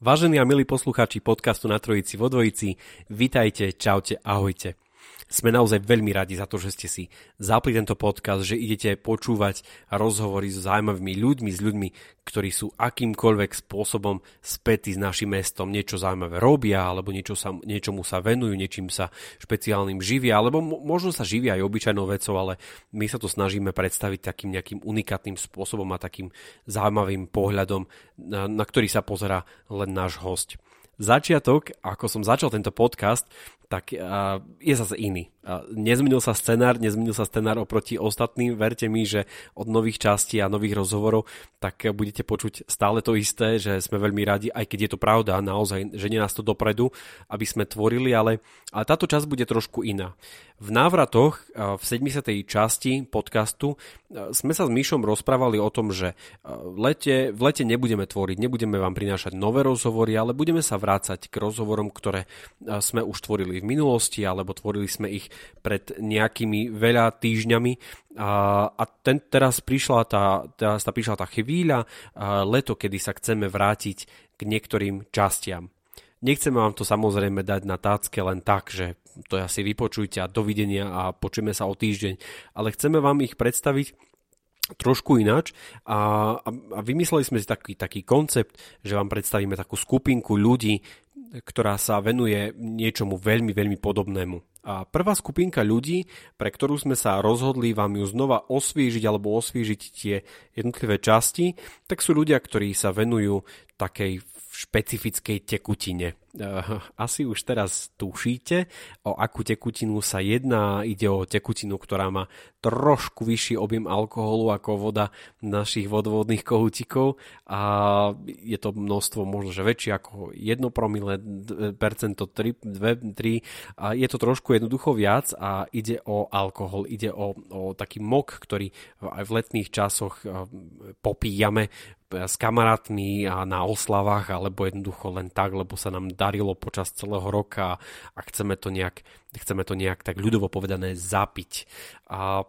Vážení a milí poslucháči podcastu na Trojici vo Dvojici, vitajte, čaute, ahojte. Sme naozaj veľmi radi za to, že ste si zapli tento podcast, že idete počúvať rozhovory s zaujímavými ľuďmi, s ľuďmi, ktorí sú akýmkoľvek spôsobom spätí s našim mestom, niečo zaujímavé robia, alebo niečo sa, niečomu sa venujú, niečím sa špeciálnym živia, alebo možno sa živia aj obyčajnou vecou, ale my sa to snažíme predstaviť takým nejakým unikátnym spôsobom a takým zaujímavým pohľadom, na, na ktorý sa pozera len náš host. Začiatok, ako som začal tento podcast, tak uh, je zase iný. Uh, nezmenil sa scenár, nezmenil sa scenár oproti ostatným. Verte mi, že od nových častí a nových rozhovorov tak budete počuť stále to isté, že sme veľmi radi, aj keď je to pravda, naozaj, že nie nás to dopredu, aby sme tvorili, ale, ale táto časť bude trošku iná. V návratoch v 70. časti podcastu sme sa s Myšom rozprávali o tom, že v lete, v lete nebudeme tvoriť, nebudeme vám prinášať nové rozhovory, ale budeme sa vrácať k rozhovorom, ktoré sme už tvorili v minulosti, alebo tvorili sme ich pred nejakými veľa týždňami. A, a ten, teraz, prišla tá, teraz tá prišla tá chvíľa, leto, kedy sa chceme vrátiť k niektorým častiam. Nechceme vám to samozrejme dať na tácke len tak, že to asi vypočujte a dovidenia a počujeme sa o týždeň, ale chceme vám ich predstaviť trošku ináč a, a, vymysleli sme si taký, taký koncept, že vám predstavíme takú skupinku ľudí, ktorá sa venuje niečomu veľmi, veľmi podobnému. A prvá skupinka ľudí, pre ktorú sme sa rozhodli vám ju znova osvížiť alebo osvížiť tie jednotlivé časti, tak sú ľudia, ktorí sa venujú takej špecifickej tekutine. Asi už teraz tušíte, o akú tekutinu sa jedná. Ide o tekutinu, ktorá má trošku vyšší objem alkoholu ako voda našich vodovodných kohútikov a je to množstvo možno, že väčšie ako 1 promile, percento 3, 2, 3 a je to trošku jednoducho viac a ide o alkohol, ide o, o taký mok, ktorý aj v letných časoch popíjame s kamarátmi a na oslavách alebo jednoducho len tak, lebo sa nám darilo počas celého roka a chceme to nejak, chceme to nejak tak ľudovo povedané zapiť. A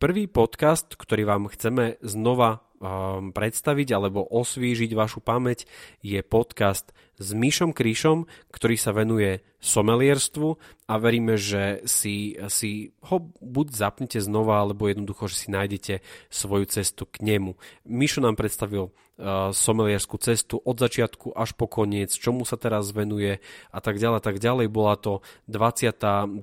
prvý podcast, ktorý vám chceme znova um, predstaviť alebo osvížiť vašu pamäť je podcast s Myšom Kryšom, ktorý sa venuje somelierstvu a veríme, že si, si ho buď zapnete znova, alebo jednoducho, že si nájdete svoju cestu k nemu. Mišo nám predstavil uh, somelierskú cestu od začiatku až po koniec, čomu sa teraz venuje a tak ďalej, tak ďalej. Bola to 20. 28.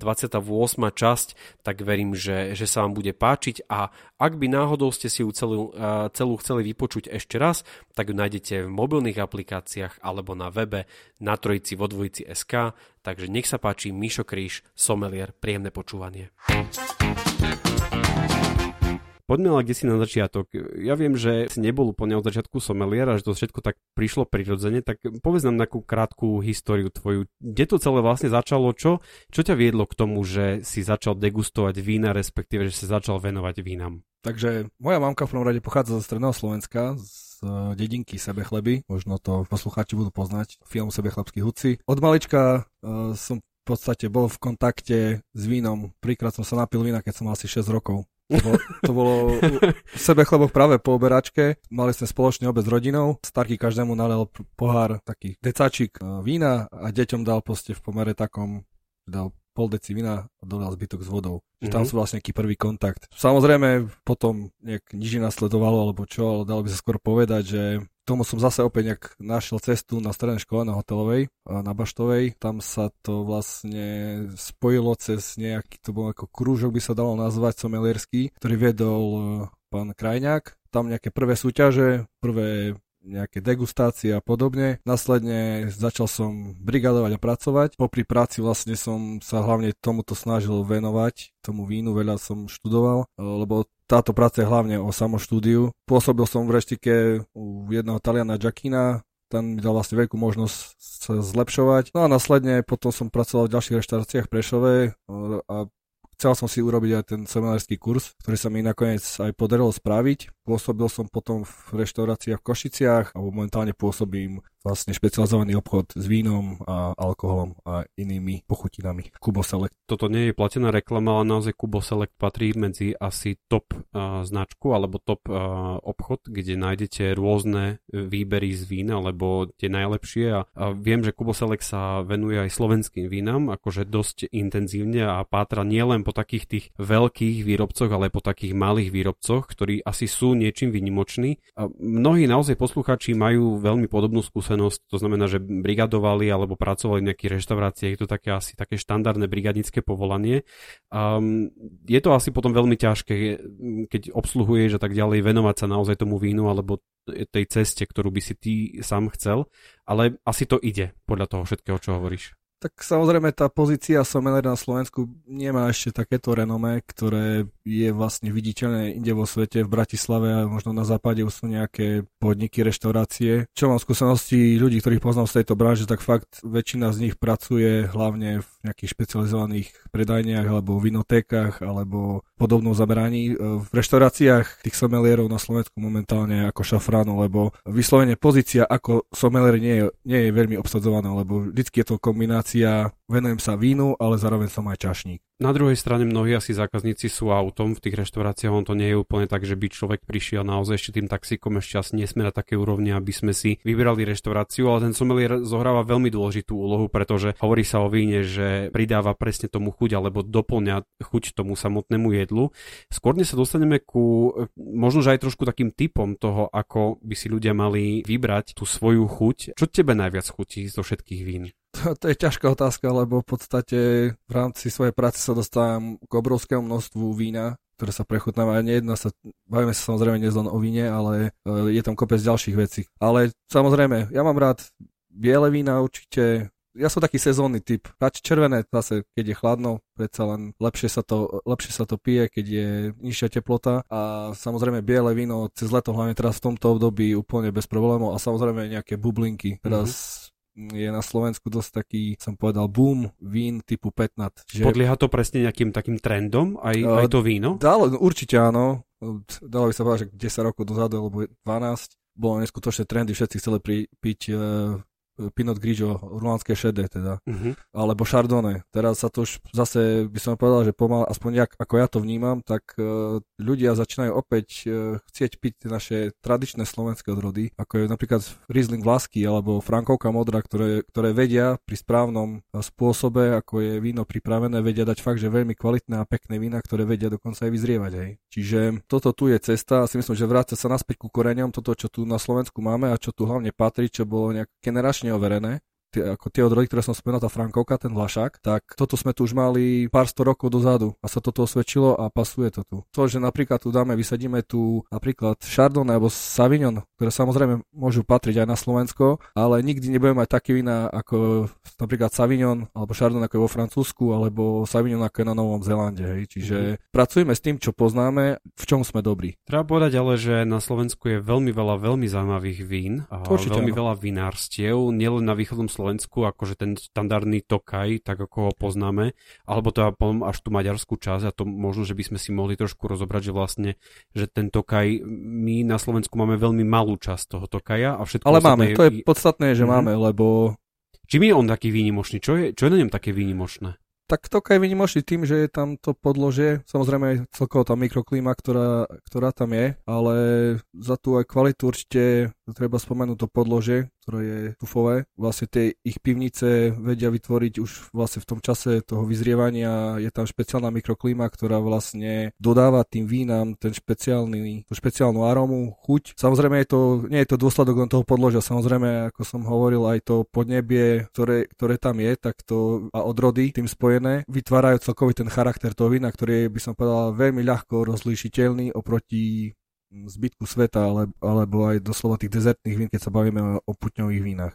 časť, tak verím, že, že sa vám bude páčiť a ak by náhodou ste si ju celú, uh, celú chceli vypočuť ešte raz, tak ju nájdete v mobilných aplikáciách alebo na webe na trojici vo dvojici SK, takže nech sa páči Mišo Kríž, Somelier, príjemné počúvanie. Poďme ale kde si na začiatok. Ja viem, že si nebol úplne od začiatku somelier a že to všetko tak prišlo prirodzene, tak povedz nám takú krátku históriu tvoju. Kde to celé vlastne začalo? Čo, čo ťa viedlo k tomu, že si začal degustovať vína, respektíve, že si začal venovať vínam? Takže moja mamka v prvom rade pochádza zo stredného Slovenska, z z dedinky Sebechleby, možno to poslucháči budú poznať, film Sebechlebský hudci. Od malička uh, som v podstate bol v kontakte s vínom. Príklad som sa napil vína, keď som mal asi 6 rokov. To bolo, to bolo v sebe chleboch práve po oberačke. Mali sme spoločne obec s rodinou. Starky každému nalel pohár, taký decačík e, vína a deťom dal proste v pomere takom, dal pol deci vina a dodal zbytok s vodou. Mm-hmm. Tam mhm. sú vlastne nejaký prvý kontakt. Samozrejme, potom nejak nič nasledovalo, alebo čo, ale dalo by sa skôr povedať, že tomu som zase opäť nejak našiel cestu na strednej škole na hotelovej, na Baštovej. Tam sa to vlastne spojilo cez nejaký, to bol ako krúžok by sa dalo nazvať, somelierský, ktorý viedol e, pán Krajňák. Tam nejaké prvé súťaže, prvé nejaké degustácie a podobne. Následne začal som brigadovať a pracovať. Popri práci vlastne som sa hlavne tomuto snažil venovať, tomu vínu veľa som študoval, lebo táto práca je hlavne o samoštúdiu. Pôsobil som v reštike u jedného Taliana Jackina, ten mi dal vlastne veľkú možnosť sa zlepšovať. No a následne potom som pracoval v ďalších reštauráciách v Prešove a chcel som si urobiť aj ten seminárský kurz, ktorý sa mi nakoniec aj podarilo spraviť. Pôsobil som potom v reštauráciách v Košiciach a momentálne pôsobím vlastne špecializovaný obchod s vínom a alkoholom a inými pochutinami. Kubo Select. Toto nie je platená reklama, ale naozaj Kubo Select patrí medzi asi top uh, značku alebo top uh, obchod, kde nájdete rôzne výbery z vína, alebo tie najlepšie a, a viem, že Kubo Select sa venuje aj slovenským vínam, akože dosť intenzívne a pátra nielen po takých tých veľkých výrobcoch, ale aj po takých malých výrobcoch, ktorí asi sú niečím výnimoční. A mnohí naozaj posluchači majú veľmi podobnú skúsenosť skúsenosť, to znamená, že brigadovali alebo pracovali v nejakých reštauráciách, je to také asi také štandardné brigadnické povolanie. Um, je to asi potom veľmi ťažké, keď obsluhuješ a tak ďalej, venovať sa naozaj tomu vínu alebo tej ceste, ktorú by si ty sám chcel, ale asi to ide podľa toho všetkého, čo hovoríš. Tak samozrejme tá pozícia sommelier na Slovensku nemá ešte takéto renomé, ktoré je vlastne viditeľné inde vo svete, v Bratislave a možno na západe už sú nejaké podniky, reštaurácie. Čo mám skúsenosti ľudí, ktorých poznám z tejto branže, tak fakt väčšina z nich pracuje hlavne v nejakých špecializovaných predajniach alebo vinotékach alebo podobnom zameraní. V reštauráciách tých somelierov na Slovensku momentálne ako šafránu, lebo vyslovene pozícia ako somelier nie je, nie je veľmi obsadzovaná, lebo vždycky je to kombinácia venujem sa vínu, ale zároveň som aj čašník. Na druhej strane mnohí asi zákazníci sú autom v tých reštauráciách, on to nie je úplne tak, že by človek prišiel naozaj ešte tým taxíkom, ešte asi nesme na také úrovni, aby sme si vybrali reštauráciu, ale ten sommelier zohráva veľmi dôležitú úlohu, pretože hovorí sa o víne, že pridáva presne tomu chuť alebo doplňa chuť tomu samotnému jedlu. Skôr sa dostaneme ku možno, aj trošku takým typom toho, ako by si ľudia mali vybrať tú svoju chuť. Čo tebe najviac chutí zo všetkých vín? To, to je ťažká otázka, lebo v podstate v rámci svojej práce sa dostávam k obrovskému množstvu vína, ktoré sa prechutnávajú. Nejedná sa, bavíme sa samozrejme nie len o víne, ale e, je tam kopec ďalších vecí. Ale samozrejme, ja mám rád biele vína určite, ja som taký sezónny typ. Radšej červené zase, keď je chladno, predsa len lepšie sa, to, lepšie sa to pije, keď je nižšia teplota a samozrejme biele víno cez leto, hlavne teraz v tomto období úplne bez problémov a samozrejme nejaké bublinky. Teraz mm-hmm je na Slovensku dosť taký, som povedal, boom vín typu 15. Že... Podlieha to presne nejakým takým trendom, aj, uh, aj to víno? Dalo, určite áno. Dalo by sa povedať, že 10 rokov dozadu, alebo 12, bolo neskutočné trendy, všetci chceli pri, piť uh, Pinot Grigio, rulánske šedé teda, uh-huh. alebo Chardonnay. Teraz sa to už zase by som povedal, že pomal, aspoň jak, ako ja to vnímam, tak uh, ľudia začínajú opäť uh, chcieť piť naše tradičné slovenské odrody, ako je napríklad Riesling Vlasky alebo Frankovka Modra, ktoré, ktoré vedia pri správnom spôsobe, ako je víno pripravené, vedia dať fakt, že veľmi kvalitné a pekné vína, ktoré vedia dokonca aj vyzrievať. Hej. Čiže toto tu je cesta a si myslím, že vráca sa naspäť ku koreňom, toto, čo tu na Slovensku máme a čo tu hlavne patrí, čo bolo nejak generačne neoverené tie, ako tie odrody, ktoré som spomenul, tá Frankovka, ten Vlašák, tak toto sme tu už mali pár sto rokov dozadu a sa toto osvedčilo a pasuje to tu. To, že napríklad tu dáme, vysadíme tu napríklad Chardonnay alebo Savignon, ktoré samozrejme môžu patriť aj na Slovensko, ale nikdy nebudeme mať také vína ako napríklad Savignon alebo Chardonnay ako je vo Francúzsku alebo Savignon ako je na Novom Zélande. Hej. Čiže mm. pracujeme s tým, čo poznáme, v čom sme dobrí. Treba povedať ale, že na Slovensku je veľmi veľa veľmi zaujímavých vín a veľmi áno. veľa vinárstiev, nielen na východnom Slovensku, akože ten štandardný Tokaj, tak ako ho poznáme, alebo to potom až tú maďarskú časť a to možno, že by sme si mohli trošku rozobrať, že vlastne, že ten Tokaj, my na Slovensku máme veľmi malú časť toho Tokaja a všetko Ale máme, je... to je podstatné, že mm-hmm. máme, lebo... Čím je on taký výnimočný? Čo je, čo je na ňom také výnimočné? Tak Tokaj je výnimočný tým, že je tam to podložie, samozrejme aj celkovo tá mikroklíma, ktorá, ktorá tam je, ale za tú aj kvalitu určite treba spomenúť to podložie, ktoré je tufové. Vlastne tie ich pivnice vedia vytvoriť už vlastne v tom čase toho vyzrievania. Je tam špeciálna mikroklíma, ktorá vlastne dodáva tým vínam ten špeciálny, tú špeciálnu arómu, chuť. Samozrejme je to, nie je to dôsledok len toho podložia, samozrejme, ako som hovoril, aj to podnebie, ktoré, ktoré tam je, tak to a odrody tým spojené, vytvárajú celkový ten charakter toho vína, ktorý je, by som povedal, veľmi ľahko rozlíšiteľný oproti zbytku sveta, ale, alebo aj doslova tých dezertných vín, keď sa bavíme o putňových vínach.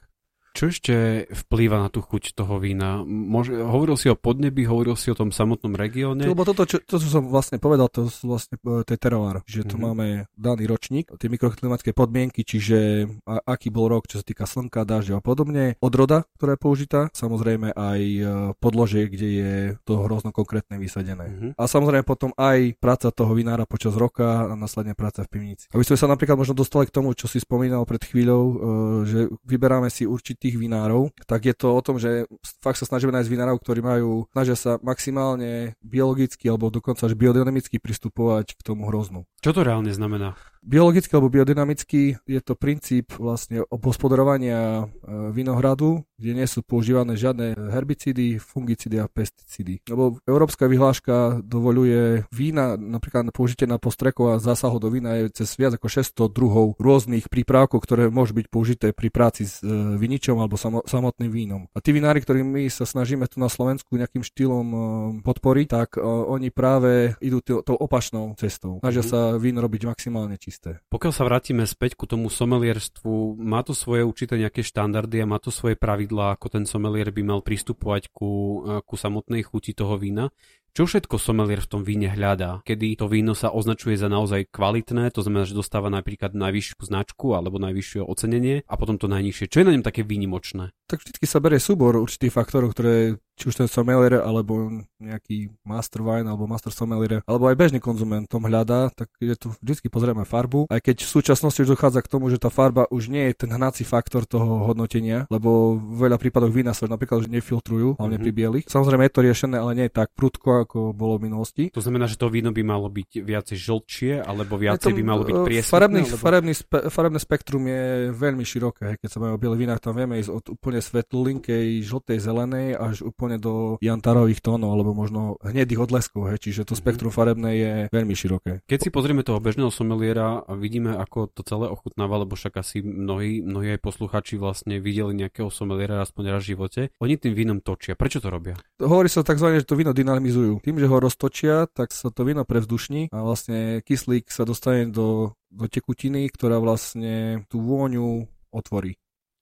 Čo ešte vplýva na tú chuť toho vína? Môže, hovoril si o podnebi, hovoril si o tom samotnom regióne? Lebo toto, čo, to, čo som vlastne povedal, to sú vlastne e, tie teroár, že tu mm-hmm. máme daný ročník, tie mikroklimatické podmienky, čiže a, aký bol rok, čo sa týka slnka, dažďa a podobne, odroda, ktorá je použitá, samozrejme aj e, podložie, kde je to hrozno konkrétne vysadené. Mm-hmm. A samozrejme potom aj práca toho vinára počas roka a následne práca v pivnici. Aby sme sa napríklad možno dostali k tomu, čo si spomínal pred chvíľou, e, že vyberáme si určitý tých vinárov, tak je to o tom, že fakt sa snažíme nájsť vinárov, ktorí majú, snažia sa maximálne biologicky alebo dokonca až biodynamicky pristupovať k tomu hroznu. Čo to reálne znamená? Biologicky alebo biodynamicky je to princíp vlastne obhospodarovania e, vinohradu, kde nie sú používané žiadne herbicídy, fungicídy a pesticídy. Lebo európska vyhláška dovoluje vína, napríklad použitie na postrekov a zásahu do vína je cez viac ako 600 druhov rôznych prípravkov, ktoré môžu byť použité pri práci s e, viničom alebo samotným vínom. A tí vinári, ktorými my sa snažíme tu na Slovensku nejakým štýlom e, podporiť, tak oni práve idú tou opačnou cestou. Snažia mm-hmm. sa víno robiť maximálne čisté isté. Pokiaľ sa vrátime späť ku tomu somelierstvu, má to svoje určité nejaké štandardy a má to svoje pravidlá, ako ten somelier by mal pristupovať ku, ku samotnej chuti toho vína. Čo všetko somelier v tom víne hľadá? Kedy to víno sa označuje za naozaj kvalitné, to znamená, že dostáva napríklad najvyššiu značku alebo najvyššie ocenenie a potom to najnižšie. Čo je na ňom také výnimočné? Tak vždy sa berie súbor určitých faktorov, ktoré či už ten sommelier, alebo nejaký master wine, alebo master sommelier, alebo aj bežný konzument tom hľadá, tak je tu vždy pozrieme farbu. Aj keď v súčasnosti už dochádza k tomu, že tá farba už nie je ten hnací faktor toho hodnotenia, lebo v veľa prípadoch vína sa napríklad už nefiltrujú, hlavne mm-hmm. pri bielých. Samozrejme je to riešené, ale nie je tak prudko, ako bolo v minulosti. To znamená, že to víno by malo byť viacej žlčie, alebo viacej by malo byť e, priesne. Farebný, alebo... farebný spe, farebné spektrum je veľmi široké. Keď sa bavíme o bielých vínach, tam vieme ísť od úplne svetlulinkej, žltej, zelenej až úplne úplne do jantarových tónov alebo možno hnedých odleskov, hej, čiže to mm-hmm. spektrum farebné je veľmi široké. Keď si pozrieme toho bežného someliera a vidíme, ako to celé ochutnáva, lebo však asi mnohí, mnohí aj posluchači vlastne videli nejakého someliera aspoň raz v živote, oni tým vínom točia. Prečo to robia? Hovorí sa tzv. že to víno dynamizujú. Tým, že ho roztočia, tak sa to víno prevzdušní a vlastne kyslík sa dostane do, do tekutiny, ktorá vlastne tú vôňu otvorí.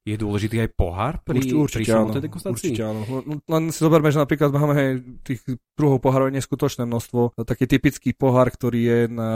Je dôležitý aj pohár pri, určite, pri áno, degustácii? Určite áno. Len si zoberme, že napríklad máme tých druhov pohárov neskutočné množstvo. Taký typický pohár, ktorý je na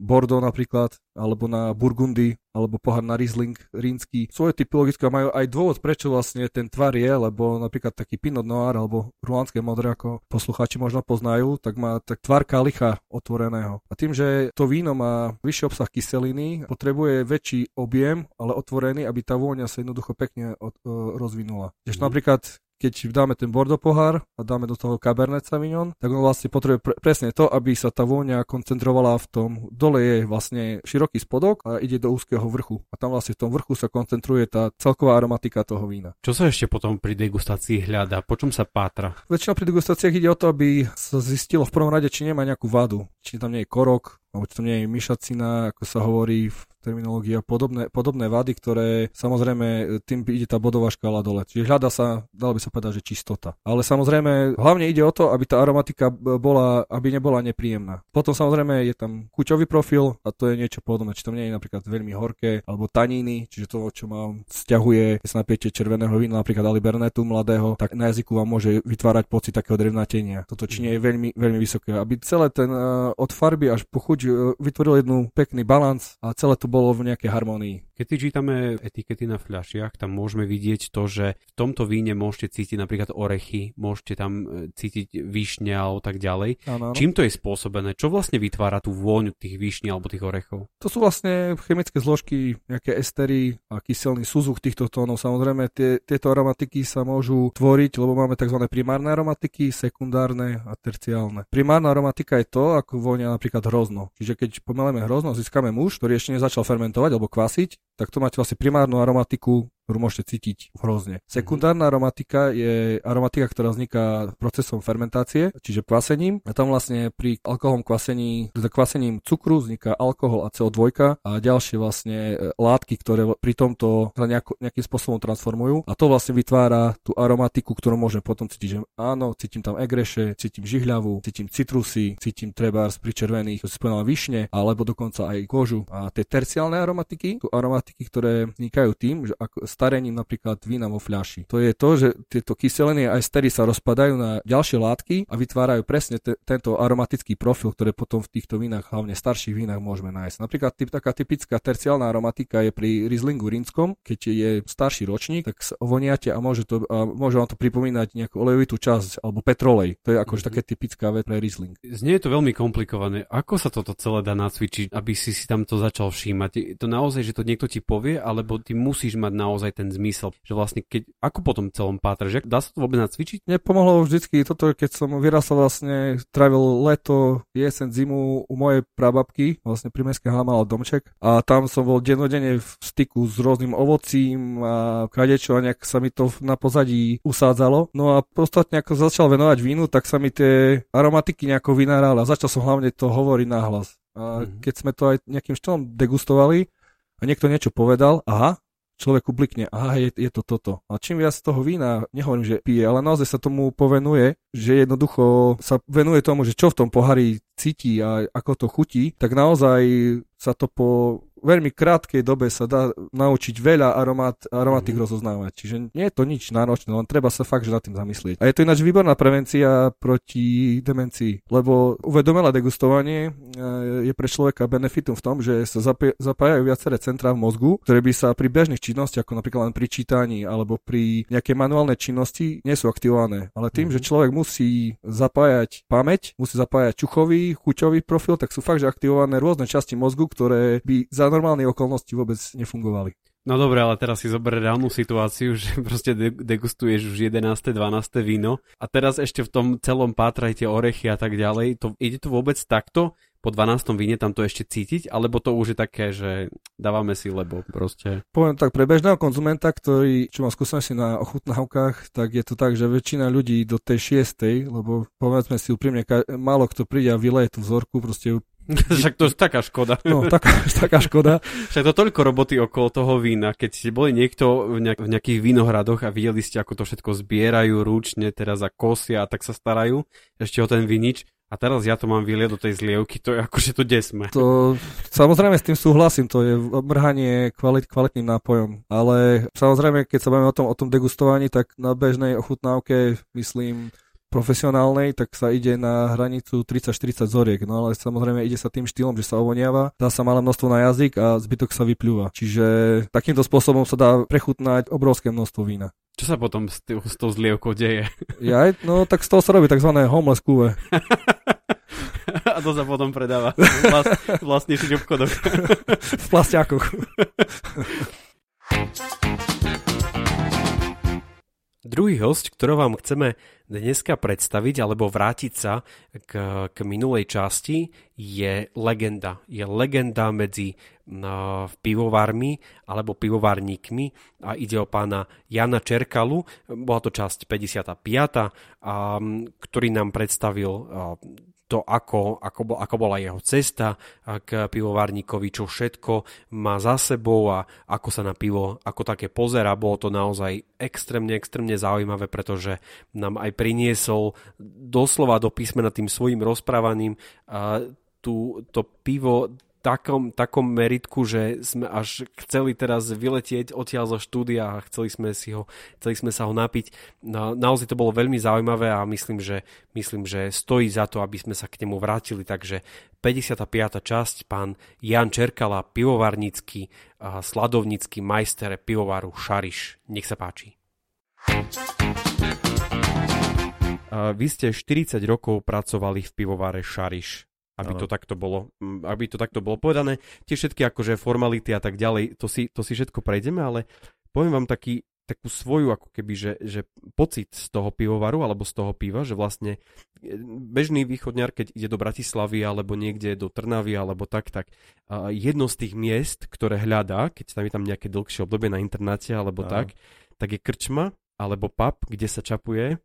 Bordeaux napríklad, alebo na Burgundy, alebo pohár na Riesling rínsky. Svoje typologické majú aj dôvod, prečo vlastne ten tvar je, lebo napríklad taký Pinot Noir alebo ruánske modré, ako poslucháči možno poznajú, tak má tak tvar kalicha otvoreného. A tým, že to víno má vyšší obsah kyseliny, potrebuje väčší objem, ale otvorený, aby tá vôňa sa jednoducho pekne od, uh, rozvinula. Ešte mm. napríklad keď dáme ten Bordeaux pohár a dáme do toho Cabernet Sauvignon, tak on vlastne potrebuje pre, presne to, aby sa tá vôňa koncentrovala v tom, dole je vlastne široký spodok a ide do úzkeho vrchu. A tam vlastne v tom vrchu sa koncentruje tá celková aromatika toho vína. Čo sa ešte potom pri degustácii hľadá? Po čom sa pátra? Väčšinou pri degustáciách ide o to, aby sa zistilo v prvom rade, či nemá nejakú vadu. Či tam nie je korok, či tam nie je myšacina, ako sa hovorí v terminológia, podobné, podobné vady, ktoré samozrejme tým ide tá bodová škála dole. Čiže hľada sa, dalo by sa povedať, že čistota. Ale samozrejme, hlavne ide o to, aby tá aromatika bola, aby nebola nepríjemná. Potom samozrejme je tam kuťový profil a to je niečo podobné, či tam nie je napríklad veľmi horké, alebo taníny, čiže to, čo mám, stiahuje, keď sa napiete červeného vína, napríklad Alibernetu mladého, tak na jazyku vám môže vytvárať pocit takého drevnatenia. Toto či nie je veľmi, veľmi vysoké. Aby celé ten uh, od farby až po chuť vytvoril jednu pekný balans a celé to bolo v nejakej harmonii. Keď si čítame etikety na fľašiach, tam môžeme vidieť to, že v tomto víne môžete cítiť napríklad orechy, môžete tam e, cítiť výšne alebo tak ďalej. Ano, ano. Čím to je spôsobené? Čo vlastne vytvára tú vôňu tých výšní alebo tých orechov? To sú vlastne chemické zložky, nejaké estery a kyselný súzuch týchto tónov. Samozrejme, tie, tieto aromatiky sa môžu tvoriť, lebo máme tzv. primárne aromatiky, sekundárne a terciálne. Primárna aromatika je to, ako vôňa napríklad hrozno. Čiže keď pomeleme hrozno, získame muž, ktorý ešte nezačal fermentovať alebo kvasiť, tak to máte vlastne primárnu aromatiku, ktorú môžete cítiť hrozne. Sekundárna aromatika je aromatika, ktorá vzniká procesom fermentácie, čiže kvasením. A tam vlastne pri alkoholom kvasení, teda kvasením cukru vzniká alkohol a CO2 a ďalšie vlastne e, látky, ktoré pri tomto sa nejako, nejakým spôsobom transformujú. A to vlastne vytvára tú aromatiku, ktorú môžem potom cítiť, že áno, cítim tam egreše, cítim žihľavu, cítim citrusy, cítim trebárs pri červených, to si spomínal višne, alebo dokonca aj kožu. A tie terciálne aromatiky, sú aromatiky, ktoré vznikajú tým, že ako starením napríklad vína vo fľaši. To je to, že tieto kyseliny aj stery sa rozpadajú na ďalšie látky a vytvárajú presne te, tento aromatický profil, ktoré potom v týchto vínach, hlavne starších vínach môžeme nájsť. Napríklad typ, taká typická terciálna aromatika je pri Rieslingu rínskom, keď je starší ročník, tak sa ovoniate a môže, to, a môže vám to pripomínať nejakú olejovitú časť alebo petrolej. To je akože mm-hmm. také typická vec pre Riesling. Znie je to veľmi komplikované. Ako sa toto celé dá nacvičiť, aby si si tam to začal všímať? Je to naozaj, že to niekto ti povie, alebo ty musíš mať naozaj ten zmysel, že vlastne keď, ako potom celom pátraš, dá sa to vôbec nacvičiť? Mne pomohlo vždycky toto, keď som vyrastal vlastne, trávil leto, jesen, zimu u mojej prababky, vlastne pri Mestskej mala domček a tam som bol dennodenne v styku s rôznym ovocím a kadečo a nejak sa mi to na pozadí usádzalo. No a podstatne ako začal venovať vínu, tak sa mi tie aromatiky nejako vynárali a začal som hlavne to hovoriť nahlas. A mm-hmm. keď sme to aj nejakým štýlom degustovali a niekto niečo povedal, aha, človeku blikne, aha, je, je to toto. A čím viac toho vína, nehovorím, že pije, ale naozaj sa tomu povenuje, že jednoducho sa venuje tomu, že čo v tom pohári cíti a ako to chutí, tak naozaj sa to po veľmi krátkej dobe sa dá naučiť veľa aromat, aromatik mm-hmm. rozoznávať. Čiže nie je to nič náročné, len treba sa fakt že nad tým zamyslieť. A je to ináč výborná prevencia proti demencii, lebo uvedomelé degustovanie e, je pre človeka benefitum v tom, že sa zapájajú viaceré centra v mozgu, ktoré by sa pri bežných činnostiach, ako napríklad len pri čítaní alebo pri nejakej manuálnej činnosti, nie sú aktivované. Ale tým, mm-hmm. že človek musí zapájať pamäť, musí zapájať čuchový, chuťový profil, tak sú fakt, že aktivované rôzne časti mozgu, ktoré by za normálne okolnosti vôbec nefungovali. No dobre, ale teraz si zober reálnu situáciu, že proste degustuješ už 11. 12. víno a teraz ešte v tom celom pátrajte orechy a tak ďalej. To, ide to vôbec takto? Po 12. víne tam to ešte cítiť? Alebo to už je také, že dávame si, lebo proste... Poviem tak, pre bežného konzumenta, ktorý, čo má skúsenosti na ochutnávkach, tak je to tak, že väčšina ľudí do tej 6. lebo povedzme si úprimne, málo kto príde a vyleje tú vzorku, proste Však to je taká škoda. No, taká, taká škoda. Však to toľko roboty okolo toho vína. Keď ste boli niekto v, nejak, v nejakých vinohradoch a videli ste, ako to všetko zbierajú ručne, teraz a kosia a tak sa starajú ešte o ten vinič, a teraz ja to mám vyliať do tej zlievky, to je akože to desme. To, samozrejme s tým súhlasím, to je mrhanie kvalit, kvalitným nápojom. Ale samozrejme, keď sa bavíme o tom, o tom degustovaní, tak na bežnej ochutnávke, myslím, profesionálnej, tak sa ide na hranicu 30-40 zoriek, no ale samozrejme ide sa tým štýlom, že sa ovoniava, dá sa malé množstvo na jazyk a zbytok sa vyplúva. Čiže takýmto spôsobom sa dá prechutnať obrovské množstvo vína. Čo sa potom s, tý, s tou zlievkou deje? Ja, no tak z toho sa robí tzv. homeless kúve. a to sa potom predáva vlast, vlastnejších obchodoch. v plastiakoch. Druhý host, ktorého vám chceme dneska predstaviť alebo vrátiť sa k, k minulej časti, je legenda. Je legenda medzi uh, pivovármi alebo pivovárnikmi a ide o pána Jana Čerkalu. Bola to časť 55. A, ktorý nám predstavil uh, to, ako, ako, ako bola jeho cesta k pivovárnikovi, čo všetko má za sebou a ako sa na pivo ako také pozera. Bolo to naozaj extrémne, extrémne zaujímavé, pretože nám aj priniesol doslova do písmena tým svojim rozprávaním tú, to pivo takom, takom meritku, že sme až chceli teraz vyletieť odtiaľ zo štúdia a chceli sme, si ho, chceli sme sa ho napiť. No, naozaj to bolo veľmi zaujímavé a myslím že, myslím, že stojí za to, aby sme sa k nemu vrátili. Takže 55. časť, pán Jan Čerkala, pivovarnícky, sladovnícky majster pivovaru Šariš. Nech sa páči. Vy ste 40 rokov pracovali v pivovare Šariš aby ano. to takto bolo, aby to takto bolo povedané. Tie všetky akože formality a tak ďalej, to si, to si všetko prejdeme, ale poviem vám taký takú svoju ako keby, že, že pocit z toho pivovaru alebo z toho piva, že vlastne e, bežný východňar, keď ide do Bratislavy alebo niekde do Trnavy alebo tak, tak jedno z tých miest, ktoré hľadá, keď tam je tam nejaké dlhšie obdobie na internáte alebo Aha. tak, tak je krčma alebo pub, kde sa čapuje.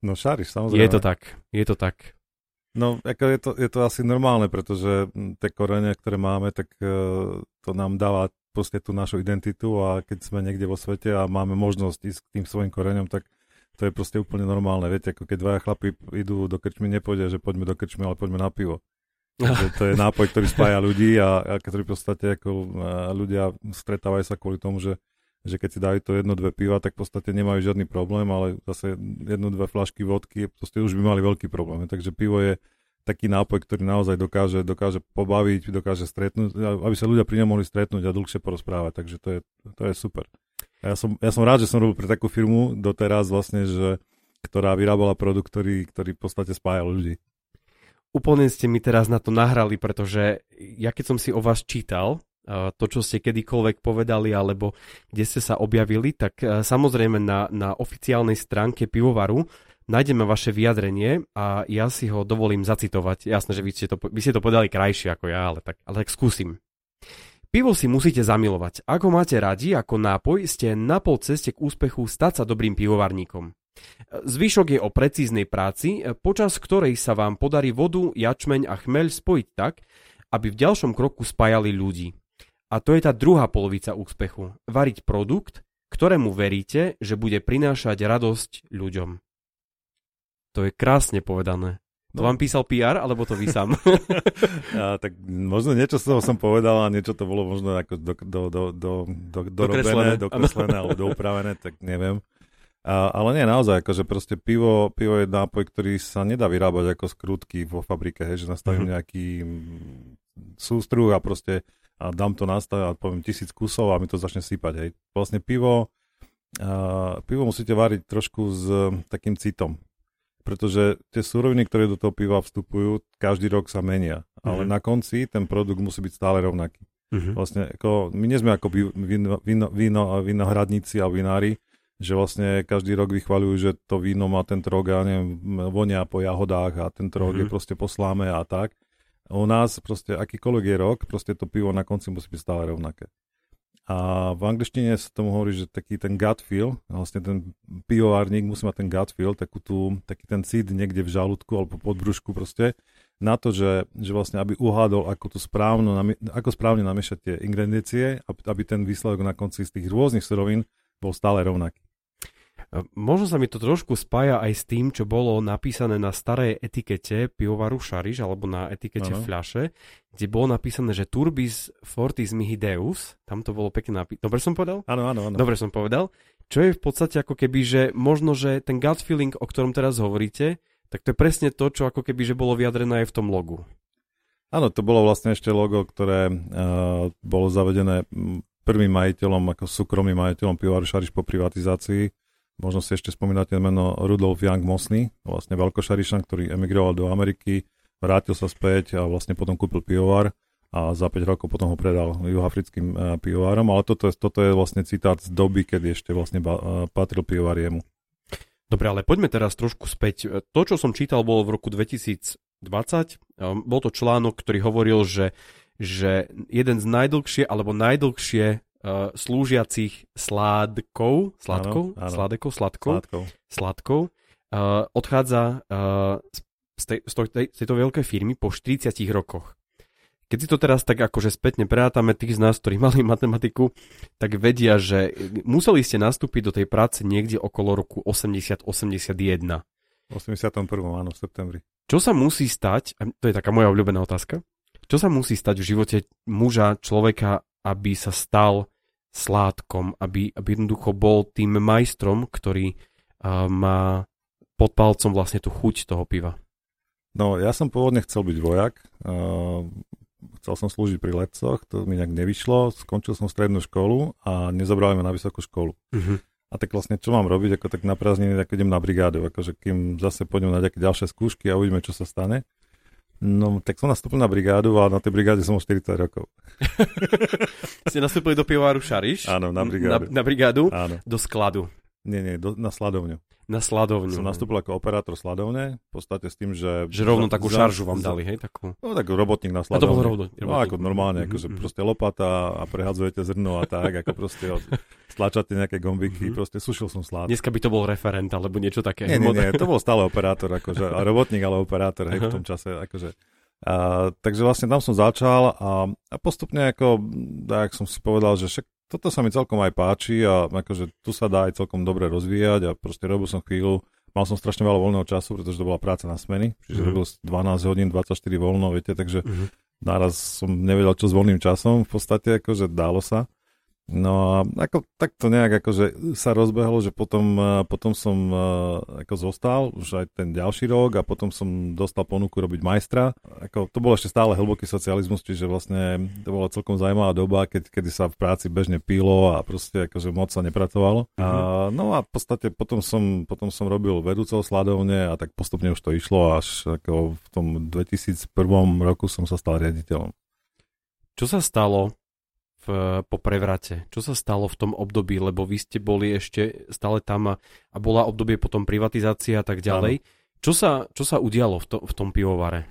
No šáriš, samozrejme. Je to tak, je to tak. No, ako je, to, je to asi normálne, pretože tie korene, ktoré máme, tak uh, to nám dáva proste tú našu identitu a keď sme niekde vo svete a máme možnosť ísť k tým svojim koreňom, tak to je proste úplne normálne. Viete, ako keď dvaja chlapi idú do krčmy, nepôjde, že poďme do krčmy, ale poďme na pivo. Takže to je nápoj, ktorý spája ľudí a, a ktorý v podstate ako uh, ľudia stretávajú sa kvôli tomu, že že keď si dajú to jedno, dve piva, tak v podstate nemajú žiadny problém, ale zase jedno, dve flašky vodky, proste už by mali veľký problém. Takže pivo je taký nápoj, ktorý naozaj dokáže, dokáže pobaviť, dokáže stretnúť, aby sa ľudia pri ňom mohli stretnúť a dlhšie porozprávať, takže to je, to je super. A ja som, ja som rád, že som robil pre takú firmu doteraz vlastne, že, ktorá vyrábala produkt, ktorý, ktorý v podstate spájal ľudí. Úplne ste mi teraz na to nahrali, pretože ja keď som si o vás čítal, to, čo ste kedykoľvek povedali, alebo kde ste sa objavili, tak e, samozrejme na, na oficiálnej stránke pivovaru nájdeme vaše vyjadrenie a ja si ho dovolím zacitovať. Jasné, že vy ste to, vy ste to povedali krajšie ako ja, ale tak, ale tak skúsim. Pivo si musíte zamilovať. Ako máte radi, ako nápoj, ste na pol ceste k úspechu stať sa dobrým pivovarníkom. Zvyšok je o precíznej práci, počas ktorej sa vám podarí vodu, jačmeň a chmeľ spojiť tak, aby v ďalšom kroku spájali ľudí. A to je tá druhá polovica úspechu. Variť produkt, ktorému veríte, že bude prinášať radosť ľuďom. To je krásne povedané. To no. vám písal PR, alebo to vy sám? ja, tak možno niečo z toho som povedal a niečo to bolo možno ako do, do, do, do, do, dorobené, dokreslené alebo doupravené, tak neviem. A, ale nie, naozaj, akože proste pivo, pivo je nápoj, ktorý sa nedá vyrábať ako skrutky vo fabrike, hej, že nastavím mm-hmm. nejaký sústruh a proste a dám to na a poviem tisíc kusov a mi to začne sypať. Hej. Vlastne pivo, uh, pivo musíte variť trošku s takým citom, pretože tie suroviny, ktoré do toho piva vstupujú, každý rok sa menia, ale na konci ten produkt musí byť stále rovnaký. Mm-hmm. Vlastne ako, my nie sme ako víno, víno, víno, vinohradníci a vinári, že vlastne každý rok vychvaľujú, že to víno má tento rok, ja neviem, vonia po jahodách a tento rok mm-hmm. je mhm. proste posláme a tak. U nás proste akýkoľvek je rok, proste to pivo na konci musí byť stále rovnaké. A v angličtine sa tomu hovorí, že taký ten gut feel, vlastne ten pivovárnik musí mať ten gut feel, takú tú, taký ten cít niekde v žalúdku alebo pod brúšku proste, na to, že, že vlastne aby uhádol, ako, tú správno, ako správne namiešať tie ingrediencie, aby ten výsledok na konci z tých rôznych surovín bol stále rovnaký. Možno sa mi to trošku spája aj s tým, čo bolo napísané na starej etikete pivovaru Šariš alebo na etikete ano. fľaše, kde bolo napísané, že Turbis Fortis Mihideus, tam to bolo pekne napísané. Dobre som povedal? Áno, áno, áno. Dobre som povedal. Čo je v podstate ako keby, že možno, že ten gut feeling, o ktorom teraz hovoríte, tak to je presne to, čo ako keby, že bolo vyjadrené aj v tom logu. Áno, to bolo vlastne ešte logo, ktoré uh, bolo zavedené prvým majiteľom, ako súkromným majiteľom pivovaru Šariš po privatizácii Možno si ešte spomínate meno Rudolf Young Mosny, vlastne veľkošarišan, ktorý emigroval do Ameriky, vrátil sa späť a vlastne potom kúpil pivovar a za 5 rokov potom ho predal juhoafrickým e, pivovárom, ale toto je, toto je vlastne citát z doby, kedy ešte vlastne e, patril pivovar jemu. Dobre, ale poďme teraz trošku späť. To, čo som čítal, bolo v roku 2020. Bol to článok, ktorý hovoril, že, že jeden z najdlhšie alebo najdlhšie uh, slúžiacich sládkov, sládkov, áno, áno. sládekov, sladkov, sladkov, sladkov uh, odchádza uh, z, tej, z, tej, z tejto veľkej firmy po 40 rokoch. Keď si to teraz tak akože spätne prerátame tých z nás, ktorí mali matematiku, tak vedia, že museli ste nastúpiť do tej práce niekde okolo roku 80-81. 81, áno, v septembri. Čo sa musí stať, to je taká moja obľúbená otázka, čo sa musí stať v živote muža, človeka, aby sa stal sládkom, aby, aby jednoducho bol tým majstrom, ktorý uh, má pod palcom vlastne tú chuť toho piva. No, ja som pôvodne chcel byť vojak. Uh, chcel som slúžiť pri letcoch, to mi nejak nevyšlo. Skončil som strednú školu a nezobrali ma na vysokú školu. Uh-huh. A tak vlastne čo mám robiť, ako tak na prázdniny, tak idem na brigádu, akože kým zase pôjdem na nejaké ďalšie skúšky a uvidíme, čo sa stane. No, tak som nastúpil na brigádu a na tej brigáde som už 40 rokov. Ste nastúpili do pivovaru Šariš? Áno, na brigádu. Na, na brigádu? Áno. Do skladu. Nie, nie, do, na sladovňu. Na sladovňu. Som nastúpil ako operátor sladovne, v podstate s tým, že... Že rovno takú za- šaržu vám za- dali, hej? Takú. No tak robotník na A to bol sladovne. rovno. No ako normálne, Mhm, akože proste lopata a prehadzujete zrno a tak, ako proste stlačate nejaké gombiky, Mhm. proste sušil som slad. Dneska by to bol referent, alebo niečo také. Nie, nie, nie, to bol stále operátor, akože, a robotník, ale operátor, hej, v tom čase, akože. A, takže vlastne tam som začal a, a postupne ako, tak som si povedal, že však toto sa mi celkom aj páči a akože tu sa dá aj celkom dobre rozvíjať a proste robil som chvíľu, mal som strašne veľa voľného času, pretože to bola práca na smeny, čiže Mhm. robil 12 hodín, 24 voľno, viete, takže Mhm. naraz som nevedel, čo s voľným časom, v podstate akože dálo sa. No a ako, tak to nejak akože sa rozbehlo, že potom, potom som ako zostal už aj ten ďalší rok a potom som dostal ponuku robiť majstra. Ako, to bol ešte stále hlboký socializmus, čiže vlastne to bola celkom zaujímavá doba, keď, kedy sa v práci bežne pilo a proste akože moc sa nepracovalo. A, no a v podstate potom som, potom som robil vedúceho sladovne a tak postupne už to išlo až ako v tom 2001 roku som sa stal riaditeľom. Čo sa stalo v, po prevrate? Čo sa stalo v tom období? Lebo vy ste boli ešte stále tam a, a bola obdobie potom privatizácia a tak ďalej. Čo sa, čo sa udialo v, to, v tom pivovare?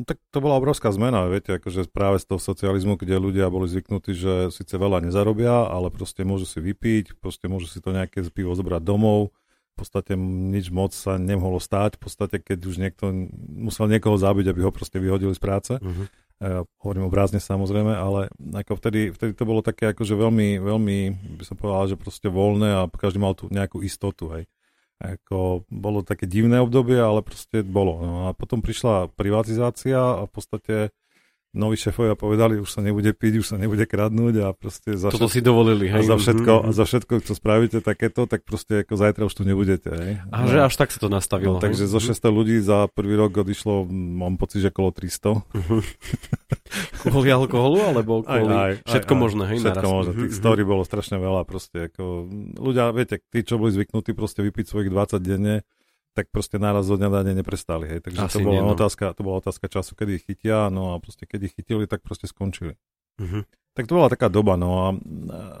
No, tak to bola obrovská zmena, viete, akože práve z toho socializmu, kde ľudia boli zvyknutí, že síce veľa nezarobia, ale proste môžu si vypiť, proste môžu si to nejaké pivo zobrať domov, v podstate nič moc sa nemohlo stáť, v podstate keď už niekto musel niekoho zabiť, aby ho proste vyhodili z práce. Uh-huh. Ja hovorím obrázne samozrejme, ale ako vtedy, vtedy to bolo také akože veľmi, veľmi, by som povedal, že proste voľné a každý mal tu nejakú istotu, hej. Ako, bolo také divné obdobie, ale proste bolo. No a potom prišla privatizácia a v podstate noví šéfovia povedali, už sa nebude piť, už sa nebude kradnúť a proste za Toto všetko, si dovolili, a hej? za všetko, Mhm. a za všetko, čo spravíte takéto, tak proste ako zajtra už tu nebudete. Hej. A že až tak sa to nastavilo. No, takže hej? zo 600 ľudí za prvý rok odišlo, mám pocit, že okolo 300. Kvôli alkoholu, alebo kvôli... Aj, aj, všetko aj, aj. možné, hej? Všetko naraz. možné. Mhm, Tých mhm. story bolo strašne veľa. Proste ako, ľudia, viete, tí, čo boli zvyknutí proste vypiť svojich 20 denne, tak proste náraz zo dňa na deň neprestali. Hej. Takže Asi to bola, nie, no. otázka, to bola otázka času, kedy ich chytia, no a proste keď ich chytili, tak proste skončili. Mhm. Tak to bola taká doba, no a,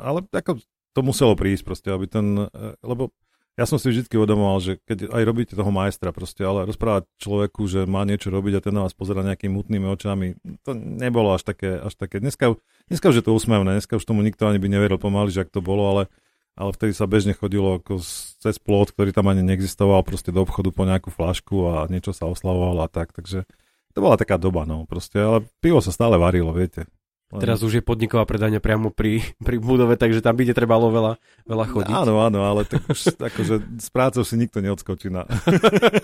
ale ako to muselo prísť proste, aby ten, e, lebo ja som si vždy uvedomoval, že keď aj robíte toho majstra proste, ale rozprávať človeku, že má niečo robiť a ten na vás pozera nejakými mutnými očami, to nebolo až také, až také. Dneska, dneska už je to úsmevné, dneska už tomu nikto ani by neveril pomaly, že ak to bolo, ale, ale vtedy sa bežne chodilo ako cez plot, ktorý tam ani neexistoval, proste do obchodu po nejakú flašku a niečo sa oslavovalo a tak, takže to bola taká doba, no proste, ale pivo sa stále varilo, viete. Len- Teraz už je podniková predania priamo pri, pri budove, takže tam by trebalo veľa, veľa chodiť. Áno, áno, ale tak už akože s prácou si nikto neodskočí na...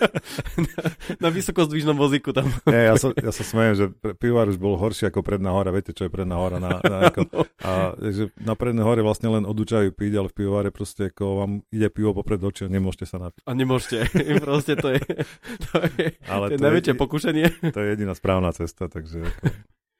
na vysokozdvižnom vozíku tam. Nie, ja sa, ja sa smejem, že pivár už bol horší ako predná hora. Viete, čo je predná hora? Na, na, ako, a že na prednej hore vlastne len odučajú piť, ale v pivovare proste ako vám ide pivo popred oči a nemôžete sa napiť. A nemôžete. Proste to je, to je, Ale to je to, najväčšie je, pokušenie. to je jediná správna cesta, takže ako,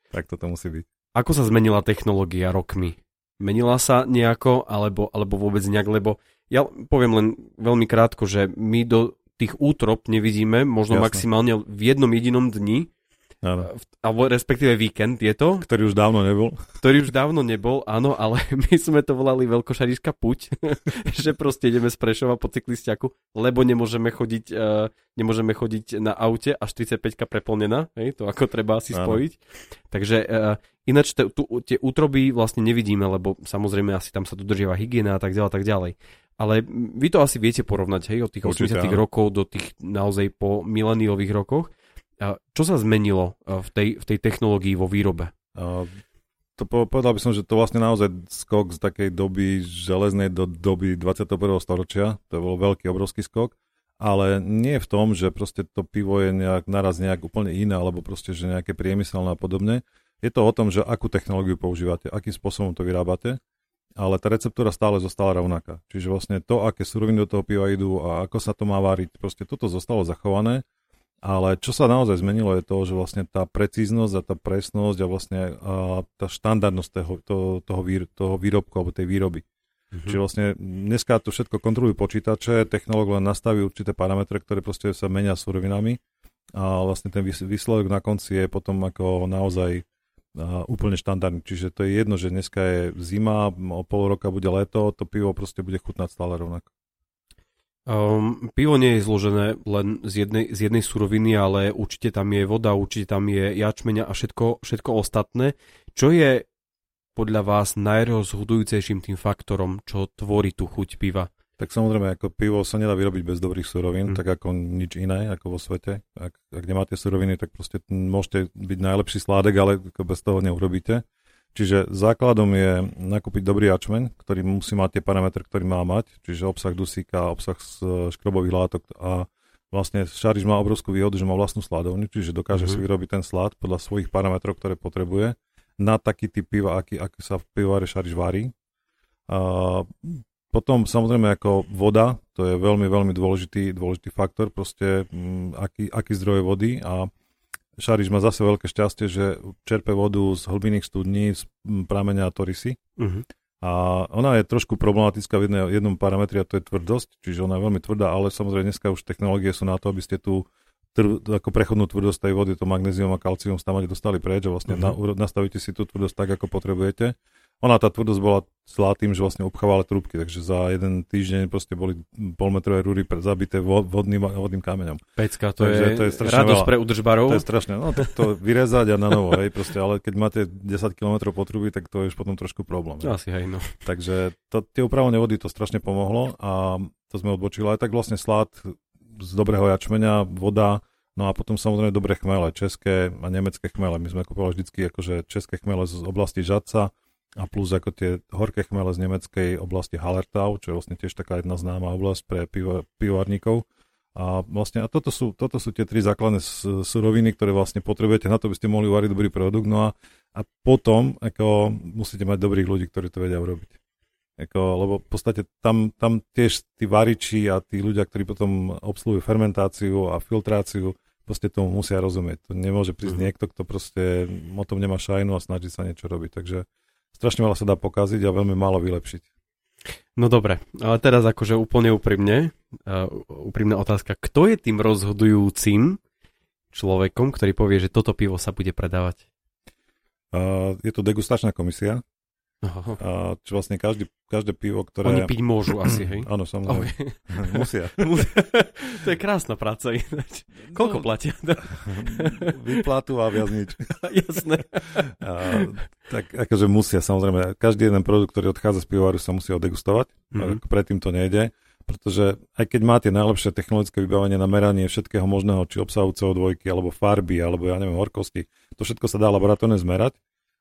tak toto musí byť. Ako sa zmenila technológia rokmi? Menila sa nejako, alebo, alebo vôbec nejak, lebo ja poviem len veľmi krátko, že my do tých útrop nevidíme, možno Jasné. maximálne v jednom jedinom dni, Áno. alebo respektíve víkend je to, Ktorý už dávno nebol. ktorý už dávno nebol, áno, ale my sme to volali veľkošariška puť, že proste ideme z Prešova po cyklistiaku, lebo nemôžeme chodiť, uh, nemôžeme chodiť na aute a 45 preplnená, hej, to ako treba si Áno. spojiť. Takže uh, ináč te, tu, tie útroby vlastne nevidíme, lebo samozrejme asi tam sa dodržiava hygiena a tak ďalej, tak ďalej. Ale vy to asi viete porovnať, hej, od tých Určite, 80 áno. rokov do tých naozaj po mileniových rokoch. Čo sa zmenilo uh, v tej, v tej technológii vo výrobe? To po- povedal by som, že to vlastne naozaj skok z takej doby železnej do doby 21. storočia. To bol veľký, obrovský skok. Ale nie v tom, že proste to pivo je nejak, naraz nejak úplne iné, alebo proste, že nejaké priemyselné a podobne. Je to o tom, že akú technológiu používate, akým spôsobom to vyrábate, ale tá receptúra stále zostala rovnaká. Čiže vlastne to, aké suroviny do toho piva idú a ako sa to má váriť, proste toto zostalo zachované ale čo sa naozaj zmenilo je to, že vlastne tá precíznosť a tá presnosť a vlastne a tá štandardnosť toho, toho, toho, výr, toho výrobku alebo tej výroby. Mhm. Čiže vlastne dneska to všetko kontrolujú počítače, technológ len nastaví určité parametre, ktoré proste sa menia surovinami a vlastne ten výsledok na konci je potom ako naozaj úplne štandardný. Čiže to je jedno, že dneska je zima, o pol roka bude leto, to pivo proste bude chutnať stále rovnako. Um, pivo nie je zložené len z jednej, z jednej suroviny, ale určite tam je voda, určite tam je jačmeňa a všetko, všetko ostatné. Čo je podľa vás najrozhodujúcejším tým faktorom, čo tvorí tú chuť piva? Tak samozrejme, ako pivo sa nedá vyrobiť bez dobrých surovín, mm. tak ako nič iné, ako vo svete. Ak, ak nemáte suroviny, tak proste môžete byť najlepší sládek, ale bez toho neurobíte. Čiže základom je nakúpiť dobrý ačmeň, ktorý musí mať tie parametre, ktorý má mať, čiže obsah dusíka, obsah škrobových látok a vlastne šariš má obrovskú výhodu, že má vlastnú sladovňu, čiže dokáže mm-hmm. si vyrobiť ten slad podľa svojich parametrov, ktoré potrebuje na taký typ piva, aký, aký sa v pivováre šariš varí. A potom samozrejme ako voda, to je veľmi, veľmi dôležitý, dôležitý faktor, proste m, mm, aký, aký zdroj vody a Šariš má zase veľké šťastie, že čerpe vodu z hlbinných studní, z prameňa Torisy. Uh-huh. A ona je trošku problematická v jednej, jednom parametri a to je tvrdosť, čiže ona je veľmi tvrdá, ale samozrejme dneska už technológie sú na to, aby ste tú tr- ako prechodnú tvrdosť tej vody, to magnézium a kalcium tam dostali preč a vlastne uh-huh. na, nastavíte si tú tvrdosť tak, ako potrebujete ona tá tvrdosť bola zlá tým, že vlastne obchávala trúbky, takže za jeden týždeň proste boli polmetrové rúry zabité vodným, vodným kameňom. Pecka, to, je, to je radosť veľa. pre udržbarov. To je strašné, no tak to vyrezať a na novo, hej, proste, ale keď máte 10 km potrubí, tak to je už potom trošku problém. Hej. Asi hej, no. Takže to, tie upravovanie vody to strašne pomohlo a to sme odbočili, aj tak vlastne slad z dobrého jačmenia, voda, No a potom samozrejme dobré chmele, české a nemecké chmele. My sme kupovali vždycky akože české chmele z oblasti Žadca, a plus ako tie horké chmele z nemeckej oblasti Hallertau, čo je vlastne tiež taká jedna známa oblasť pre pivo, pivovarníkov. A vlastne a toto sú, toto sú tie tri základné suroviny, ktoré vlastne potrebujete na to, aby ste mohli uvariť dobrý produkt. No a, a potom ako musíte mať dobrých ľudí, ktorí to vedia urobiť. Ako, lebo v podstate tam, tam tiež tí variči a tí ľudia, ktorí potom obsluhujú fermentáciu a filtráciu, proste tomu musia rozumieť. To nemôže prísť mm-hmm. niekto, kto proste o tom nemá šajnu a snaží sa niečo robiť. Takže strašne veľa sa dá pokaziť a veľmi málo vylepšiť. No dobre, ale teraz akože úplne úprimne, uh, úprimná otázka. Kto je tým rozhodujúcim človekom, ktorý povie, že toto pivo sa bude predávať? Uh, je to degustačná komisia, Aha. A čo vlastne každý, každé pivo, ktoré... Oni piť môžu asi, hej? Áno, samozrejme. Okay. Musia. to je krásna práca ináč. Koľko no, platia? Vyplatu a viac nič. Jasné. A, tak akože musia, samozrejme. Každý jeden produkt, ktorý odchádza z pivovaru, sa musí odegustovať. Mm-hmm. Predtým to nejde. Pretože aj keď máte najlepšie technologické vybavenie na meranie všetkého možného, či obsahu CO2, alebo farby, alebo ja neviem, horkosti, to všetko sa dá laboratórne zmerať,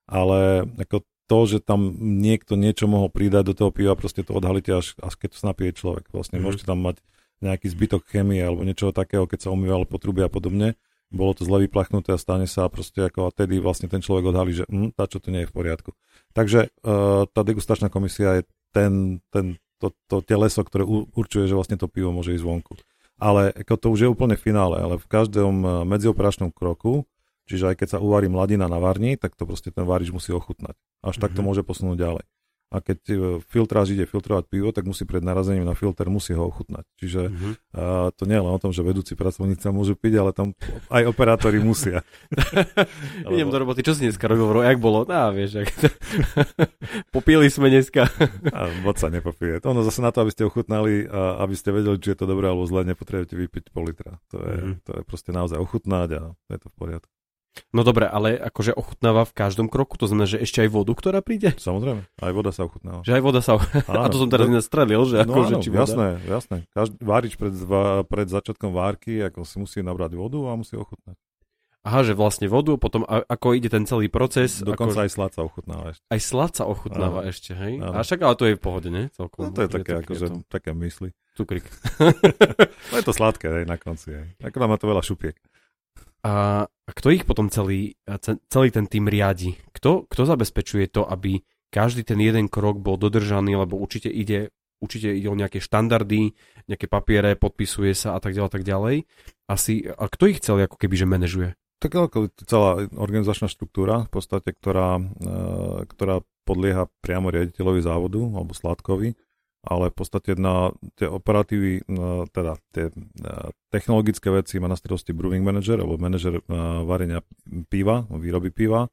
ale ako to, že tam niekto niečo mohol pridať do toho piva, proste to odhalíte až, až keď to napije človek. Vlastne mm. môžete tam mať nejaký zbytok chemie alebo niečo takého, keď sa umýval potrubie a podobne. Bolo to zle vyplachnuté a stane sa proste ako a tedy vlastne ten človek odhalí, že hm, tá čo to nie je v poriadku. Takže uh, tá degustačná komisia je ten, ten, to, to teleso, ktoré určuje, že vlastne to pivo môže ísť vonku. Ale ako to už je úplne finále, ale v každom e, medzioperačnom kroku Čiže aj keď sa uvarí mladina na varni, tak to proste ten várič musí ochutnať. Až mm-hmm. tak to mhm. môže posunúť ďalej. A keď e, filtráž ide filtrovať pivo, tak musí pred narazením na filter musí ho ochutnať. Čiže mm-hmm. uh, to nie je len o tom, že vedúci pracovníci sa môžu piť, ale tam aj operátori musia. Idem do roboty, čo si dneska robil? Jak bolo? Á, vieš, jak... popili sme dneska. a moc sa nepopije. Ono zase na to, aby ste ochutnali a aby ste vedeli, či je to dobré alebo zle, nepotrebujete vypiť pol litra. To je, mm-hmm. to je proste naozaj ochutnať a je to v poriadku. No dobre, ale akože ochutnáva v každom kroku, to znamená, že ešte aj vodu, ktorá príde? Samozrejme, aj voda sa ochutnáva. Že aj voda sa ochutnáva. A to som teraz to... nestrelil, že ako, no, áno, že či voda... jasné, jasné. Každý, várič pred, pred začiatkom várky, ako si musí nabrať vodu a musí ochutnať. Aha, že vlastne vodu, potom ako ide ten celý proces. Dokonca ako, aj slad sa ochutnáva ešte. Aj slad sa ochutnáva áno. ešte, hej? Áno. A však ale to je v pohode, ne? Celkom. No to je také, akože, to... také mysli. Cukrik. no je to sladké, hej, na konci, hej. Ako má to veľa šupiek. A, kto ich potom celý, celý ten tým riadi? Kto, kto zabezpečuje to, aby každý ten jeden krok bol dodržaný, lebo určite ide, určite ide o nejaké štandardy, nejaké papiere, podpisuje sa a tak ďalej, tak ďalej. Asi, a kto ich celý ako keby že manažuje? Tak celá organizačná štruktúra v podstate, ktorá, e, ktorá podlieha priamo riaditeľovi závodu alebo Sládkovi. Ale v podstate na tie operatívy, na, teda tie na technologické veci má na starosti brewing manager alebo manažer varenia piva, výroby piva.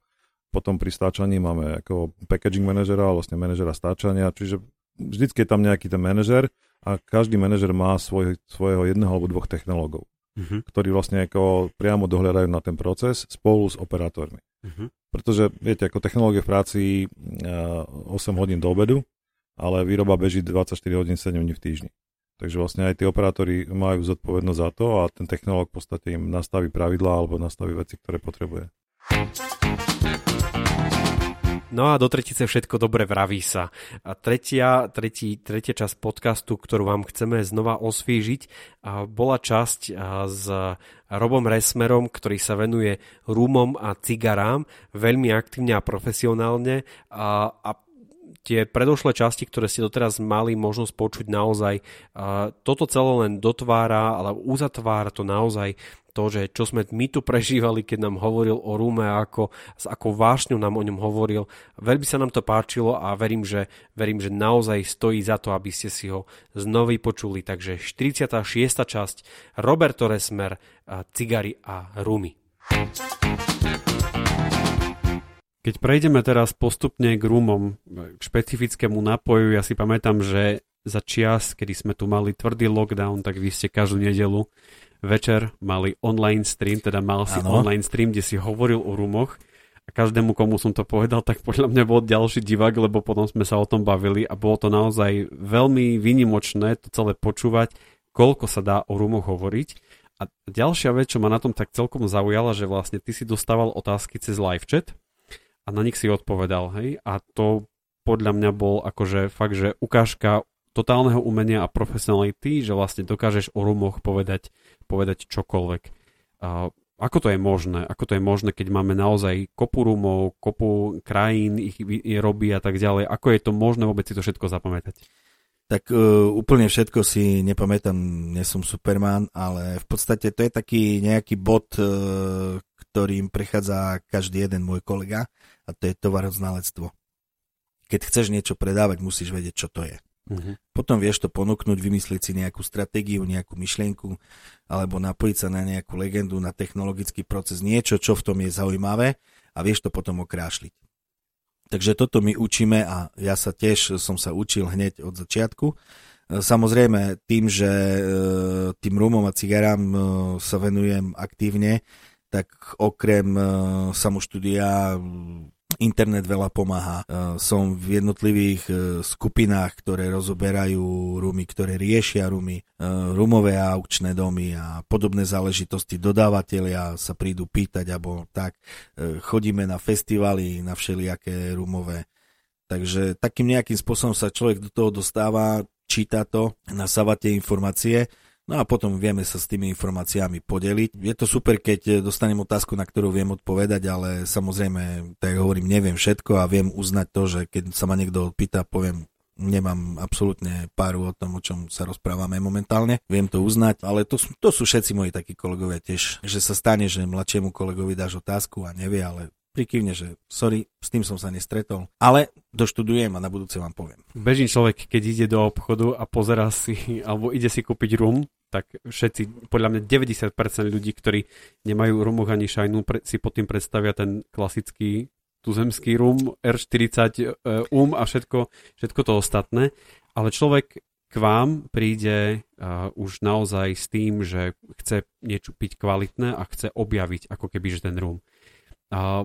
Potom pri stáčaní máme ako packaging manažera, vlastne manažera stáčania, čiže vždycky je tam nejaký ten manažer a každý manažer má svoj, svojho jedného alebo dvoch technológov, uh-huh. ktorí vlastne ako priamo dohľadajú na ten proces spolu s operátormi. Uh-huh. Pretože, viete, ako technológie v práci uh, 8 hodín do obedu, ale výroba beží 24 hodín 7 dní v týždni. Takže vlastne aj tí operátori majú zodpovednosť za to a ten technológ v podstate im nastaví pravidlá alebo nastaví veci, ktoré potrebuje. No a do tretice všetko dobre vraví sa. A tretia, tretí, tretia časť podcastu, ktorú vám chceme znova osvížiť, bola časť s Robom Resmerom, ktorý sa venuje rumom a cigarám veľmi aktívne a profesionálne a, a tie predošlé časti, ktoré ste doteraz mali možnosť počuť naozaj, toto celé len dotvára, ale uzatvára to naozaj to, že čo sme my tu prežívali, keď nám hovoril o Rúme a ako, s akou vášňou nám o ňom hovoril. Veľmi sa nám to páčilo a verím, že, verím, že naozaj stojí za to, aby ste si ho znovu počuli. Takže 46. časť Roberto Resmer, Cigary a Rumy. Keď prejdeme teraz postupne k rumom, k špecifickému napoju, ja si pamätám, že za čias, kedy sme tu mali tvrdý lockdown, tak vy ste každú nedelu večer mali online stream, teda mal si ano. online stream, kde si hovoril o rumoch a každému, komu som to povedal, tak podľa mňa bol ďalší divák, lebo potom sme sa o tom bavili a bolo to naozaj veľmi vynimočné to celé počúvať, koľko sa dá o rumoch hovoriť. A ďalšia vec, čo ma na tom tak celkom zaujala, že vlastne ty si dostával otázky cez live chat a na nich si odpovedal, hej? A to podľa mňa bol akože fakt, že ukážka totálneho umenia a profesionality, že vlastne dokážeš o rumoch povedať, povedať čokoľvek. A ako to je možné? Ako to je možné, keď máme naozaj kopu rumov, kopu krajín, ich robí a tak ďalej? Ako je to možné vôbec si to všetko zapamätať? Tak uh, úplne všetko si nepamätám, nie som Superman, ale v podstate to je taký nejaký bod, uh, ktorým prechádza každý jeden môj kolega a to je tovaroznalectvo. Keď chceš niečo predávať, musíš vedieť, čo to je. Uh-huh. Potom vieš to ponúknuť, vymyslieť si nejakú stratégiu, nejakú myšlienku, alebo napojiť sa na nejakú legendu, na technologický proces, niečo, čo v tom je zaujímavé a vieš to potom okrášliť. Takže toto my učíme a ja sa tiež som sa učil hneď od začiatku. Samozrejme tým, že e, tým rumom a cigarám e, sa venujem aktívne, tak okrem e, samoštúdia internet veľa pomáha. E, som v jednotlivých e, skupinách, ktoré rozoberajú rumy, ktoré riešia rumy, rumové aukčné domy a podobné záležitosti. Dodávateľia sa prídu pýtať, alebo tak. Chodíme na festivaly, na všelijaké rumové. Takže takým nejakým spôsobom sa človek do toho dostáva, číta to, nasáva tie informácie No a potom vieme sa s tými informáciami podeliť. Je to super, keď dostanem otázku, na ktorú viem odpovedať, ale samozrejme, tak hovorím, neviem všetko a viem uznať to, že keď sa ma niekto pýta, poviem, nemám absolútne páru o tom, o čom sa rozprávame momentálne. Viem to uznať, ale to, to sú všetci moji takí kolegovia tiež, že sa stane, že mladšiemu kolegovi dáš otázku a nevie, ale prikývne, že sorry, s tým som sa nestretol, ale doštudujem a na budúce vám poviem. Bežný človek, keď ide do obchodu a pozera si, alebo ide si kúpiť rum, tak všetci, podľa mňa 90% ľudí, ktorí nemajú rumoch ani šajnu, si pod tým predstavia ten klasický tuzemský rum, R40 e, um a všetko, všetko to ostatné. Ale človek k vám príde uh, už naozaj s tým, že chce niečo piť kvalitné a chce objaviť ako keby ten rum. Uh,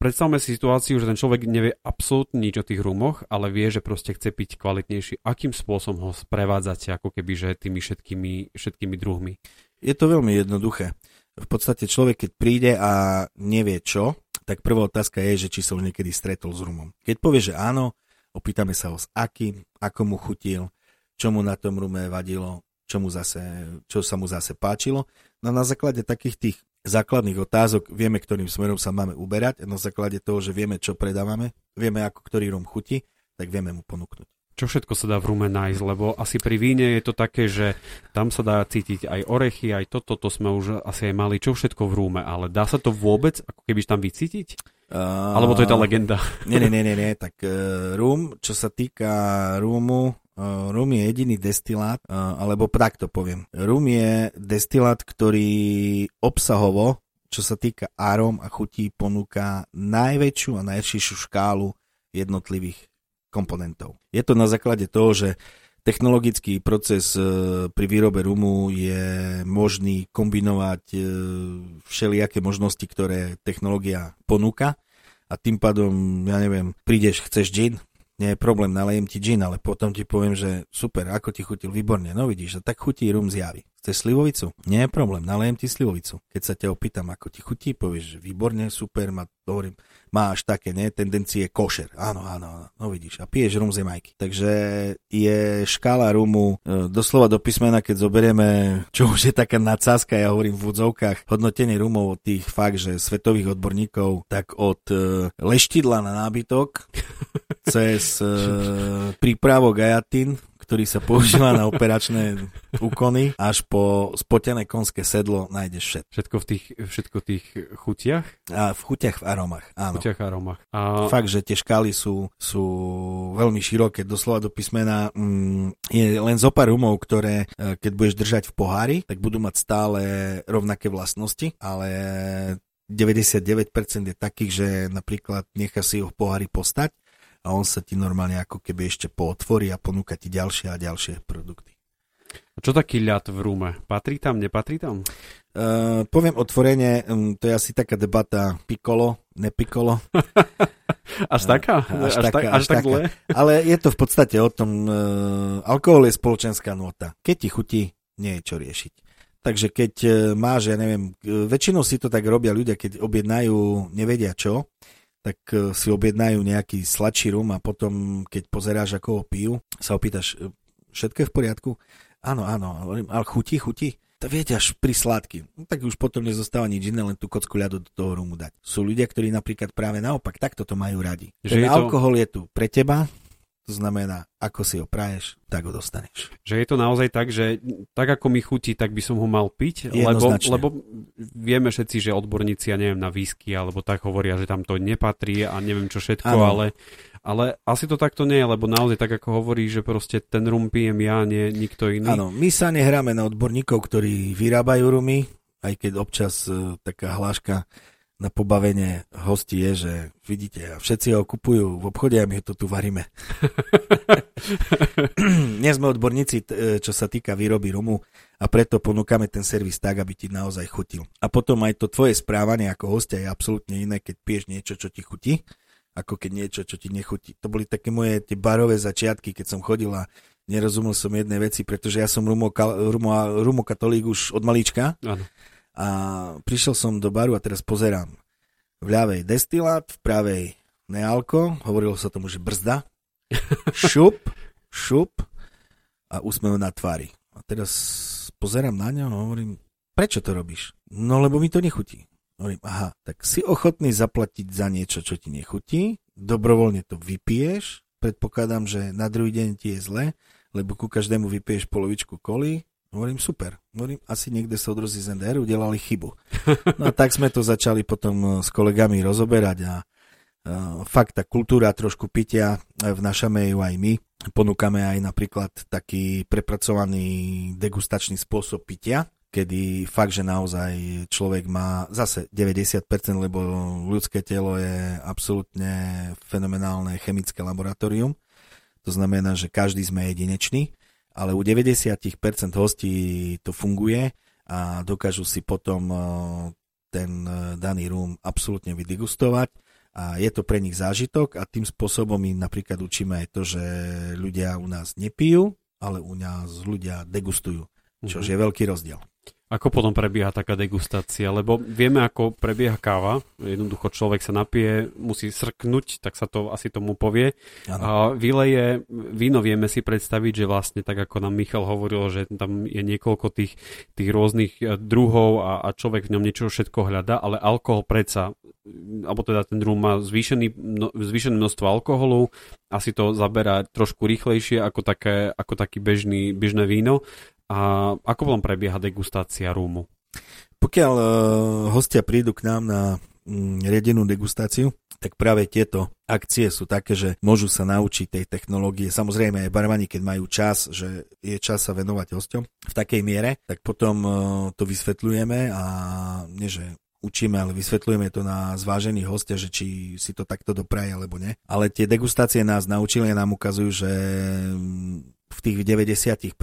predstavme si situáciu, že ten človek nevie absolútne nič o tých rumoch, ale vie, že proste chce piť kvalitnejší. Akým spôsobom ho sprevádzate ako keby, že tými všetkými, všetkými druhmi? Je to veľmi jednoduché. V podstate človek, keď príde a nevie čo, tak prvá otázka je, že či sa už niekedy stretol s rumom. Keď povie, že áno, opýtame sa ho s akým, ako mu chutil, čo mu na tom rume vadilo, čo, mu zase, čo sa mu zase páčilo. No na základe takých tých základných otázok vieme, ktorým smerom sa máme uberať a na základe toho, že vieme, čo predávame, vieme, ako ktorý rum chutí, tak vieme mu ponúknuť. Čo všetko sa dá v rume nájsť, lebo asi pri víne je to také, že tam sa dá cítiť aj orechy, aj toto, to sme už asi aj mali, čo všetko v rúme, ale dá sa to vôbec, ako keby tam vycítiť? Uh, Alebo to je tá legenda? Nie, nie, nie, nie, nie. tak uh, rum, čo sa týka rúmu, rum je jediný destilát, alebo takto poviem. Rum je destilát, ktorý obsahovo, čo sa týka arom a chutí, ponúka najväčšiu a najširšiu škálu jednotlivých komponentov. Je to na základe toho, že technologický proces pri výrobe rumu je možný kombinovať všelijaké možnosti, ktoré technológia ponúka a tým pádom, ja neviem, prídeš, chceš gin, nie je problém, nalejem ti gin, ale potom ti poviem, že super, ako ti chutil, výborne, no vidíš, a tak chutí rum z javy. Chceš slivovicu? Nie je problém, nalejem ti slivovicu. Keď sa ťa opýtam, ako ti chutí, povieš, že výborne, super, ma, hovorím, máš také, ne, tendencie košer. Áno, áno, áno, no vidíš, a piješ rum z. Takže je škála rumu e, doslova do písmena, keď zoberieme, čo už je taká nadsázka, ja hovorím v údzovkách, hodnotenie rumov od tých fakt, že svetových odborníkov, tak od e, leštidla na nábytok cez uh, prípravok Ajatin, ktorý sa používa na operačné úkony, až po spotené konské sedlo nájdeš všet. Všetko v tých, všetko v tých chutiach? A v chutiach v aromách, áno. V chutiach aromách. A... Fakt, že tie škály sú, sú veľmi široké, doslova do písmena mm, je len zo pár rumov, ktoré e, keď budeš držať v pohári, tak budú mať stále rovnaké vlastnosti, ale 99% je takých, že napríklad nechá si ho v pohári postať a on sa ti normálne ako keby ešte pootvorí a ponúka ti ďalšie a ďalšie produkty. A čo taký ľad v Rúme? Patrí tam, nepatrí tam? Uh, poviem otvorene, um, to je asi taká debata pikolo, nepikolo. až taká? Uh, až, až, taká, až, až tak taká. Ale je to v podstate o tom, uh, alkohol je spoločenská nota. Keď ti chutí, nie je čo riešiť. Takže keď máš, ja neviem, väčšinou si to tak robia ľudia, keď objednajú, nevedia čo, tak e, si objednajú nejaký sladší rum a potom, keď pozeráš, ako ho pijú, sa opýtaš, e, všetko je v poriadku? Áno, áno, ale chutí, chutí. To viete až pri sladky. No, tak už potom nezostáva nič iné, len tú kocku ľadu do toho rumu dať. Sú ľudia, ktorí napríklad práve naopak takto to majú radi. Že Ten je alkohol to... je tu pre teba, to znamená, ako si ho praješ, tak ho dostaneš. Že je to naozaj tak, že tak ako mi chutí, tak by som ho mal piť, lebo, lebo vieme všetci, že odborníci, ja neviem, na výsky alebo tak hovoria, že tam to nepatrí a neviem čo všetko, ale, ale asi to takto nie je, lebo naozaj tak ako hovorí, že proste ten rum pijem ja, nie nikto iný. Áno, my sa nehráme na odborníkov, ktorí vyrábajú rumy, aj keď občas uh, taká hláška na pobavenie hostí je, že vidíte, všetci ho kupujú v obchode a my to tu varíme. Nie sme odborníci, čo sa týka výroby rumu a preto ponúkame ten servis tak, aby ti naozaj chutil. A potom aj to tvoje správanie ako hostia je absolútne iné, keď piješ niečo, čo ti chutí, ako keď niečo, čo ti nechutí. To boli také moje tie barové začiatky, keď som chodil a nerozumel som jednej veci, pretože ja som rumo, rumo, rumo katolík už od malička. Ano a prišiel som do baru a teraz pozerám. V ľavej destilát, v pravej nealko, hovorilo sa tomu, že brzda, šup, šup a úsmev na tvári. A teraz pozerám na ňo a hovorím, prečo to robíš? No lebo mi to nechutí. Hovorím, aha, tak si ochotný zaplatiť za niečo, čo ti nechutí, dobrovoľne to vypiješ, predpokladám, že na druhý deň ti je zle, lebo ku každému vypiješ polovičku koli, Hovorím, super. Hovorím, asi niekde sa odrozí z NDR udelali chybu. No a tak sme to začali potom eh, s kolegami rozoberať a uh, fakt tá kultúra trošku pitia eh, vnašame ju aj my. Ponúkame aj napríklad taký prepracovaný degustačný spôsob pitia, kedy fakt, že naozaj človek má zase 90%, lebo ľudské telo je absolútne fenomenálne chemické laboratórium. To znamená, že každý sme jedinečný ale u 90% hostí to funguje a dokážu si potom eh, ten eh, daný rum absolútne vydegustovať a je to pre nich zážitok a tým spôsobom my napríklad učíme aj to, že ľudia u nás nepijú, ale u nás ľudia degustujú, čo mm-hmm. je veľký rozdiel. Ako potom prebieha taká degustácia? Lebo vieme, ako prebieha káva. Jednoducho človek sa napije, musí srknúť, tak sa to asi tomu povie. Ano. A vyleje, víno vieme si predstaviť, že vlastne tak ako nám Michal hovoril, že tam je niekoľko tých, tých rôznych e, druhov a, a človek v ňom niečo všetko hľadá, ale alkohol predsa, alebo teda ten druh má zvýšený, no, zvýšené množstvo alkoholu, asi to zaberá trošku rýchlejšie ako, také, ako taký bežný, bežné víno a ako potom prebieha degustácia rúmu? Pokiaľ uh, hostia prídu k nám na mm, riedenú degustáciu, tak práve tieto akcie sú také, že môžu sa naučiť tej technológie. Samozrejme aj barmani, keď majú čas, že je čas sa venovať hosťom v takej miere, tak potom uh, to vysvetľujeme a nie, že učíme, ale vysvetľujeme to na zvážených hostia, že či si to takto dopraje alebo nie. Ale tie degustácie nás naučili a nám ukazujú, že v tých 90%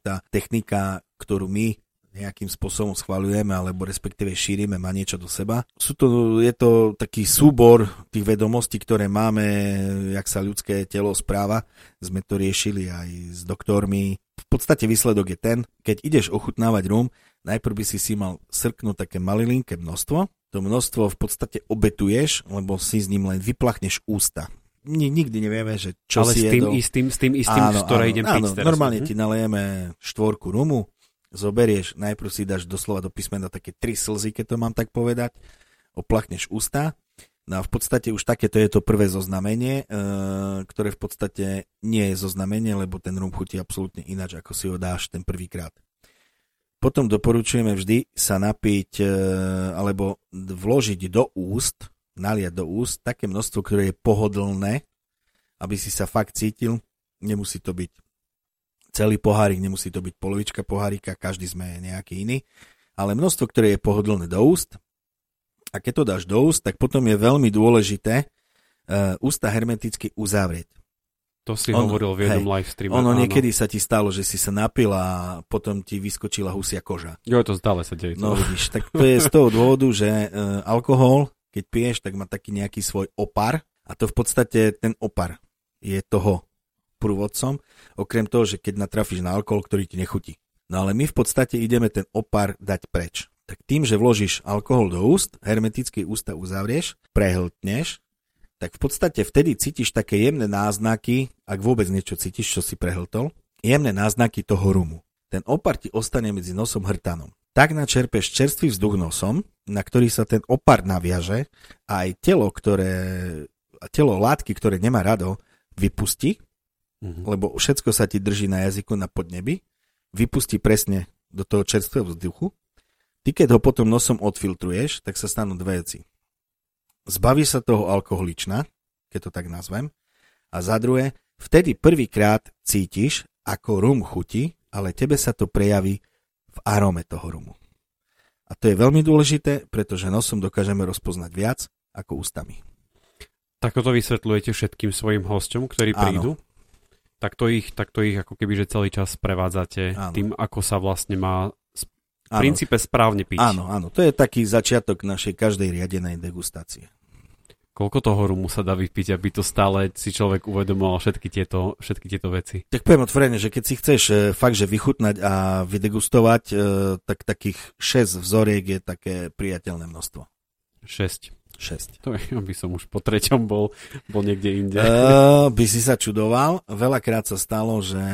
tá technika, ktorú my nejakým spôsobom schvaľujeme alebo respektíve šírime, má niečo do seba. Sú to, je to taký súbor tých vedomostí, ktoré máme, jak sa ľudské telo správa. Sme to riešili aj s doktormi. V podstate výsledok je ten, keď ideš ochutnávať rum, najprv by si si mal srknúť také malilinké množstvo. To množstvo v podstate obetuješ, lebo si s ním len vyplachneš ústa nikdy nevieme, že čo Ale si s tým jedol. istým, s tým istým, áno, z ktorej áno, idem áno, piť teraz. normálne Mhm. ti nalejeme štvorku rumu, zoberieš, najprv si dáš doslova do písmena také tri slzy, keď to mám tak povedať, oplachneš ústa, no a v podstate už takéto je to prvé zoznamenie, e, ktoré v podstate nie je zoznamenie, lebo ten rum chutí absolútne ináč, ako si ho dáš ten prvýkrát. Potom doporučujeme vždy sa napiť e, alebo vložiť do úst, naliať do úst také množstvo, ktoré je pohodlné, aby si sa fakt cítil. Nemusí to byť celý pohárik, nemusí to byť polovička pohárika, každý sme nejaký iný, ale množstvo, ktoré je pohodlné do úst. A keď to dáš do úst, tak potom je veľmi dôležité uh, ústa hermeticky uzavrieť. To si Ono- hovoril v jednom hej, live streame. Ono áno. niekedy sa ti stalo, že si sa napil a potom ti vyskočila husia koža. Jo, to stále sa deje. No vidíš, tak to je z toho dôvodu, že uh, alkohol, keď piješ, tak má taký nejaký svoj opar a to v podstate ten opar je toho prúvodcom, okrem toho, že keď natrafíš na alkohol, ktorý ti nechutí. No ale my v podstate ideme ten opar dať preč. Tak tým, že vložíš alkohol do úst, hermeticky ústa uzavrieš, prehltneš, tak v podstate vtedy cítiš také jemné náznaky, ak vôbec niečo cítiš, čo si prehltol, jemné náznaky toho rumu. Ten opar ti ostane medzi nosom hrtanom. Tak načerpeš čerstvý vzduch nosom, na ktorý sa ten opar naviaže a aj telo, ktoré, telo látky, ktoré nemá rado, vypustí, Mhm. lebo všetko sa ti drží na jazyku na podnebi, vypustí presne do toho čerstvého vzduchu. Ty keď ho potom nosom odfiltruješ, tak sa stanú dve veci. Zbaví sa toho alkoholična, keď to tak nazvem, a za druhé, vtedy prvýkrát cítiš, ako rum chutí, ale tebe sa to prejaví v arome toho rumu. A to je veľmi dôležité, pretože nosom dokážeme rozpoznať viac ako ústami. Tak to vysvetľujete všetkým svojim hosťom, ktorí Áno. prídu? Tak to ich, tak to ich ako keby, že celý čas prevádzate Áno. tým, ako sa vlastne má v Áno, princípe správne piť. áno, áno, to je taký začiatok našej každej riadenej degustácie. Koľko toho rumu sa dá vypiť, aby to stále si človek uvedomoval všetky tieto, všetky tieto veci? Tak poviem otvorene, že keď si chceš e, fakt, že vychutnať a vydegustovať, e, tak takých 6 vzoriek je také priateľné množstvo. 6. 6. To je, aby som už po treťom bol, bol niekde inde. Uh, by si sa čudoval. Veľakrát sa stalo, že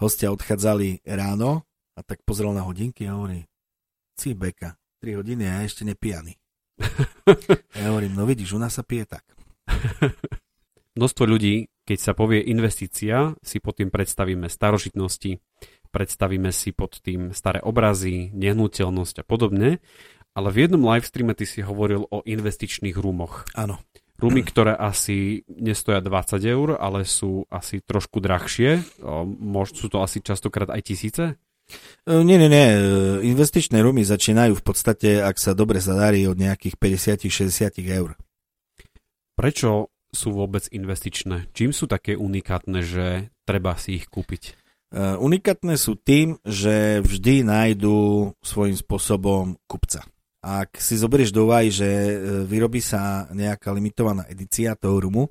hostia odchádzali ráno a tak pozrel na hodinky a hovorí, si beka, 3 hodiny a ja ešte nepijaný. Ja hovorím, no vidíš, u nás sa pije tak. Množstvo ľudí, keď sa povie investícia, si pod tým predstavíme starožitnosti, predstavíme si pod tým staré obrazy, nehnuteľnosť a podobne, ale v jednom livestreame ty si hovoril o investičných rumoch. Áno. Rumy, ktoré asi nestoja 20 eur, ale sú asi trošku drahšie. Sú to asi častokrát aj tisíce? E, Nie, nie, nie. E, Investičné rumy začínajú v podstate, ak sa dobre zadarí, od nejakých 50-60 eur. Prečo sú vôbec investičné? Čím sú také unikátne, že treba si ich kúpiť? E, Unikátne sú tým, že vždy nájdú svojím spôsobom kupca. Ak si zoberieš do úvahy, že vyrobí sa nejaká limitovaná edícia toho rumu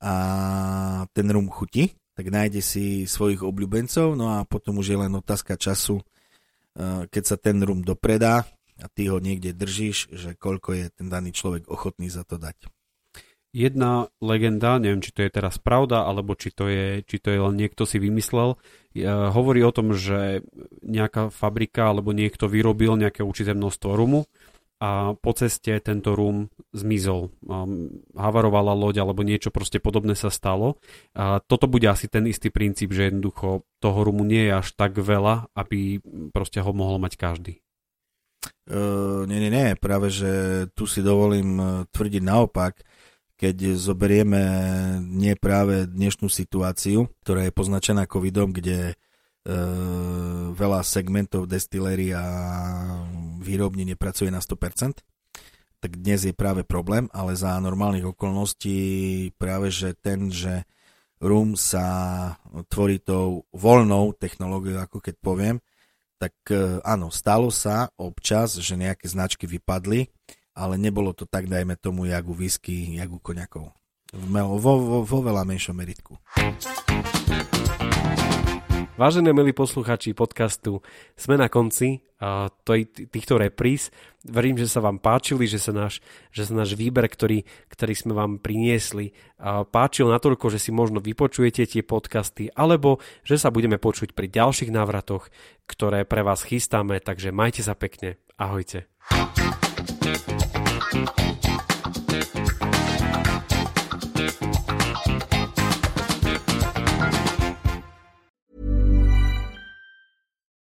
a ten rum chutí, tak nájde si svojich obľúbencov, no a potom už je len otázka času, e, keď sa ten rum dopredá a ty ho niekde držíš, že koľko je ten daný človek ochotný za to dať. Jedna legenda, neviem, či to je teraz pravda, alebo či to je, či to je len niekto si vymyslel, e, hovorí o tom, že nejaká fabrika alebo niekto vyrobil nejaké určité množstvo rumu a po ceste tento rum zmizol. Um, havarovala loď alebo niečo proste podobné sa stalo. A toto bude asi ten istý princíp, že jednoducho toho rumu nie je až tak veľa, aby proste ho mohol mať každý. Uh, nie, nie, nie, práve že tu si dovolím uh, tvrdiť naopak, keď zoberieme nie práve dnešnú situáciu, ktorá je poznačená covidom, kde uh, veľa segmentov destilery a výrobní nepracuje na 100%, tak dnes je práve problém, ale za normálnych okolností práve že ten, že rum sa tvorí tou voľnou technológiou, ako keď poviem, tak e, áno, stalo sa občas, že nejaké značky vypadli, ale nebolo to tak, dajme tomu, jak u whisky, jak u koňakov. Vo, vo, vo veľa menšom meritku. Vážené milí posluchači podcastu, sme na konci týchto repríz. Verím, že sa vám páčili, že sa náš, že sa náš výber, ktorý, ktorý sme vám priniesli, páčil natoľko, že si možno vypočujete tie podcasty, alebo že sa budeme počuť pri ďalších návratoch, ktoré pre vás chystáme, takže majte sa pekne. Ahojte.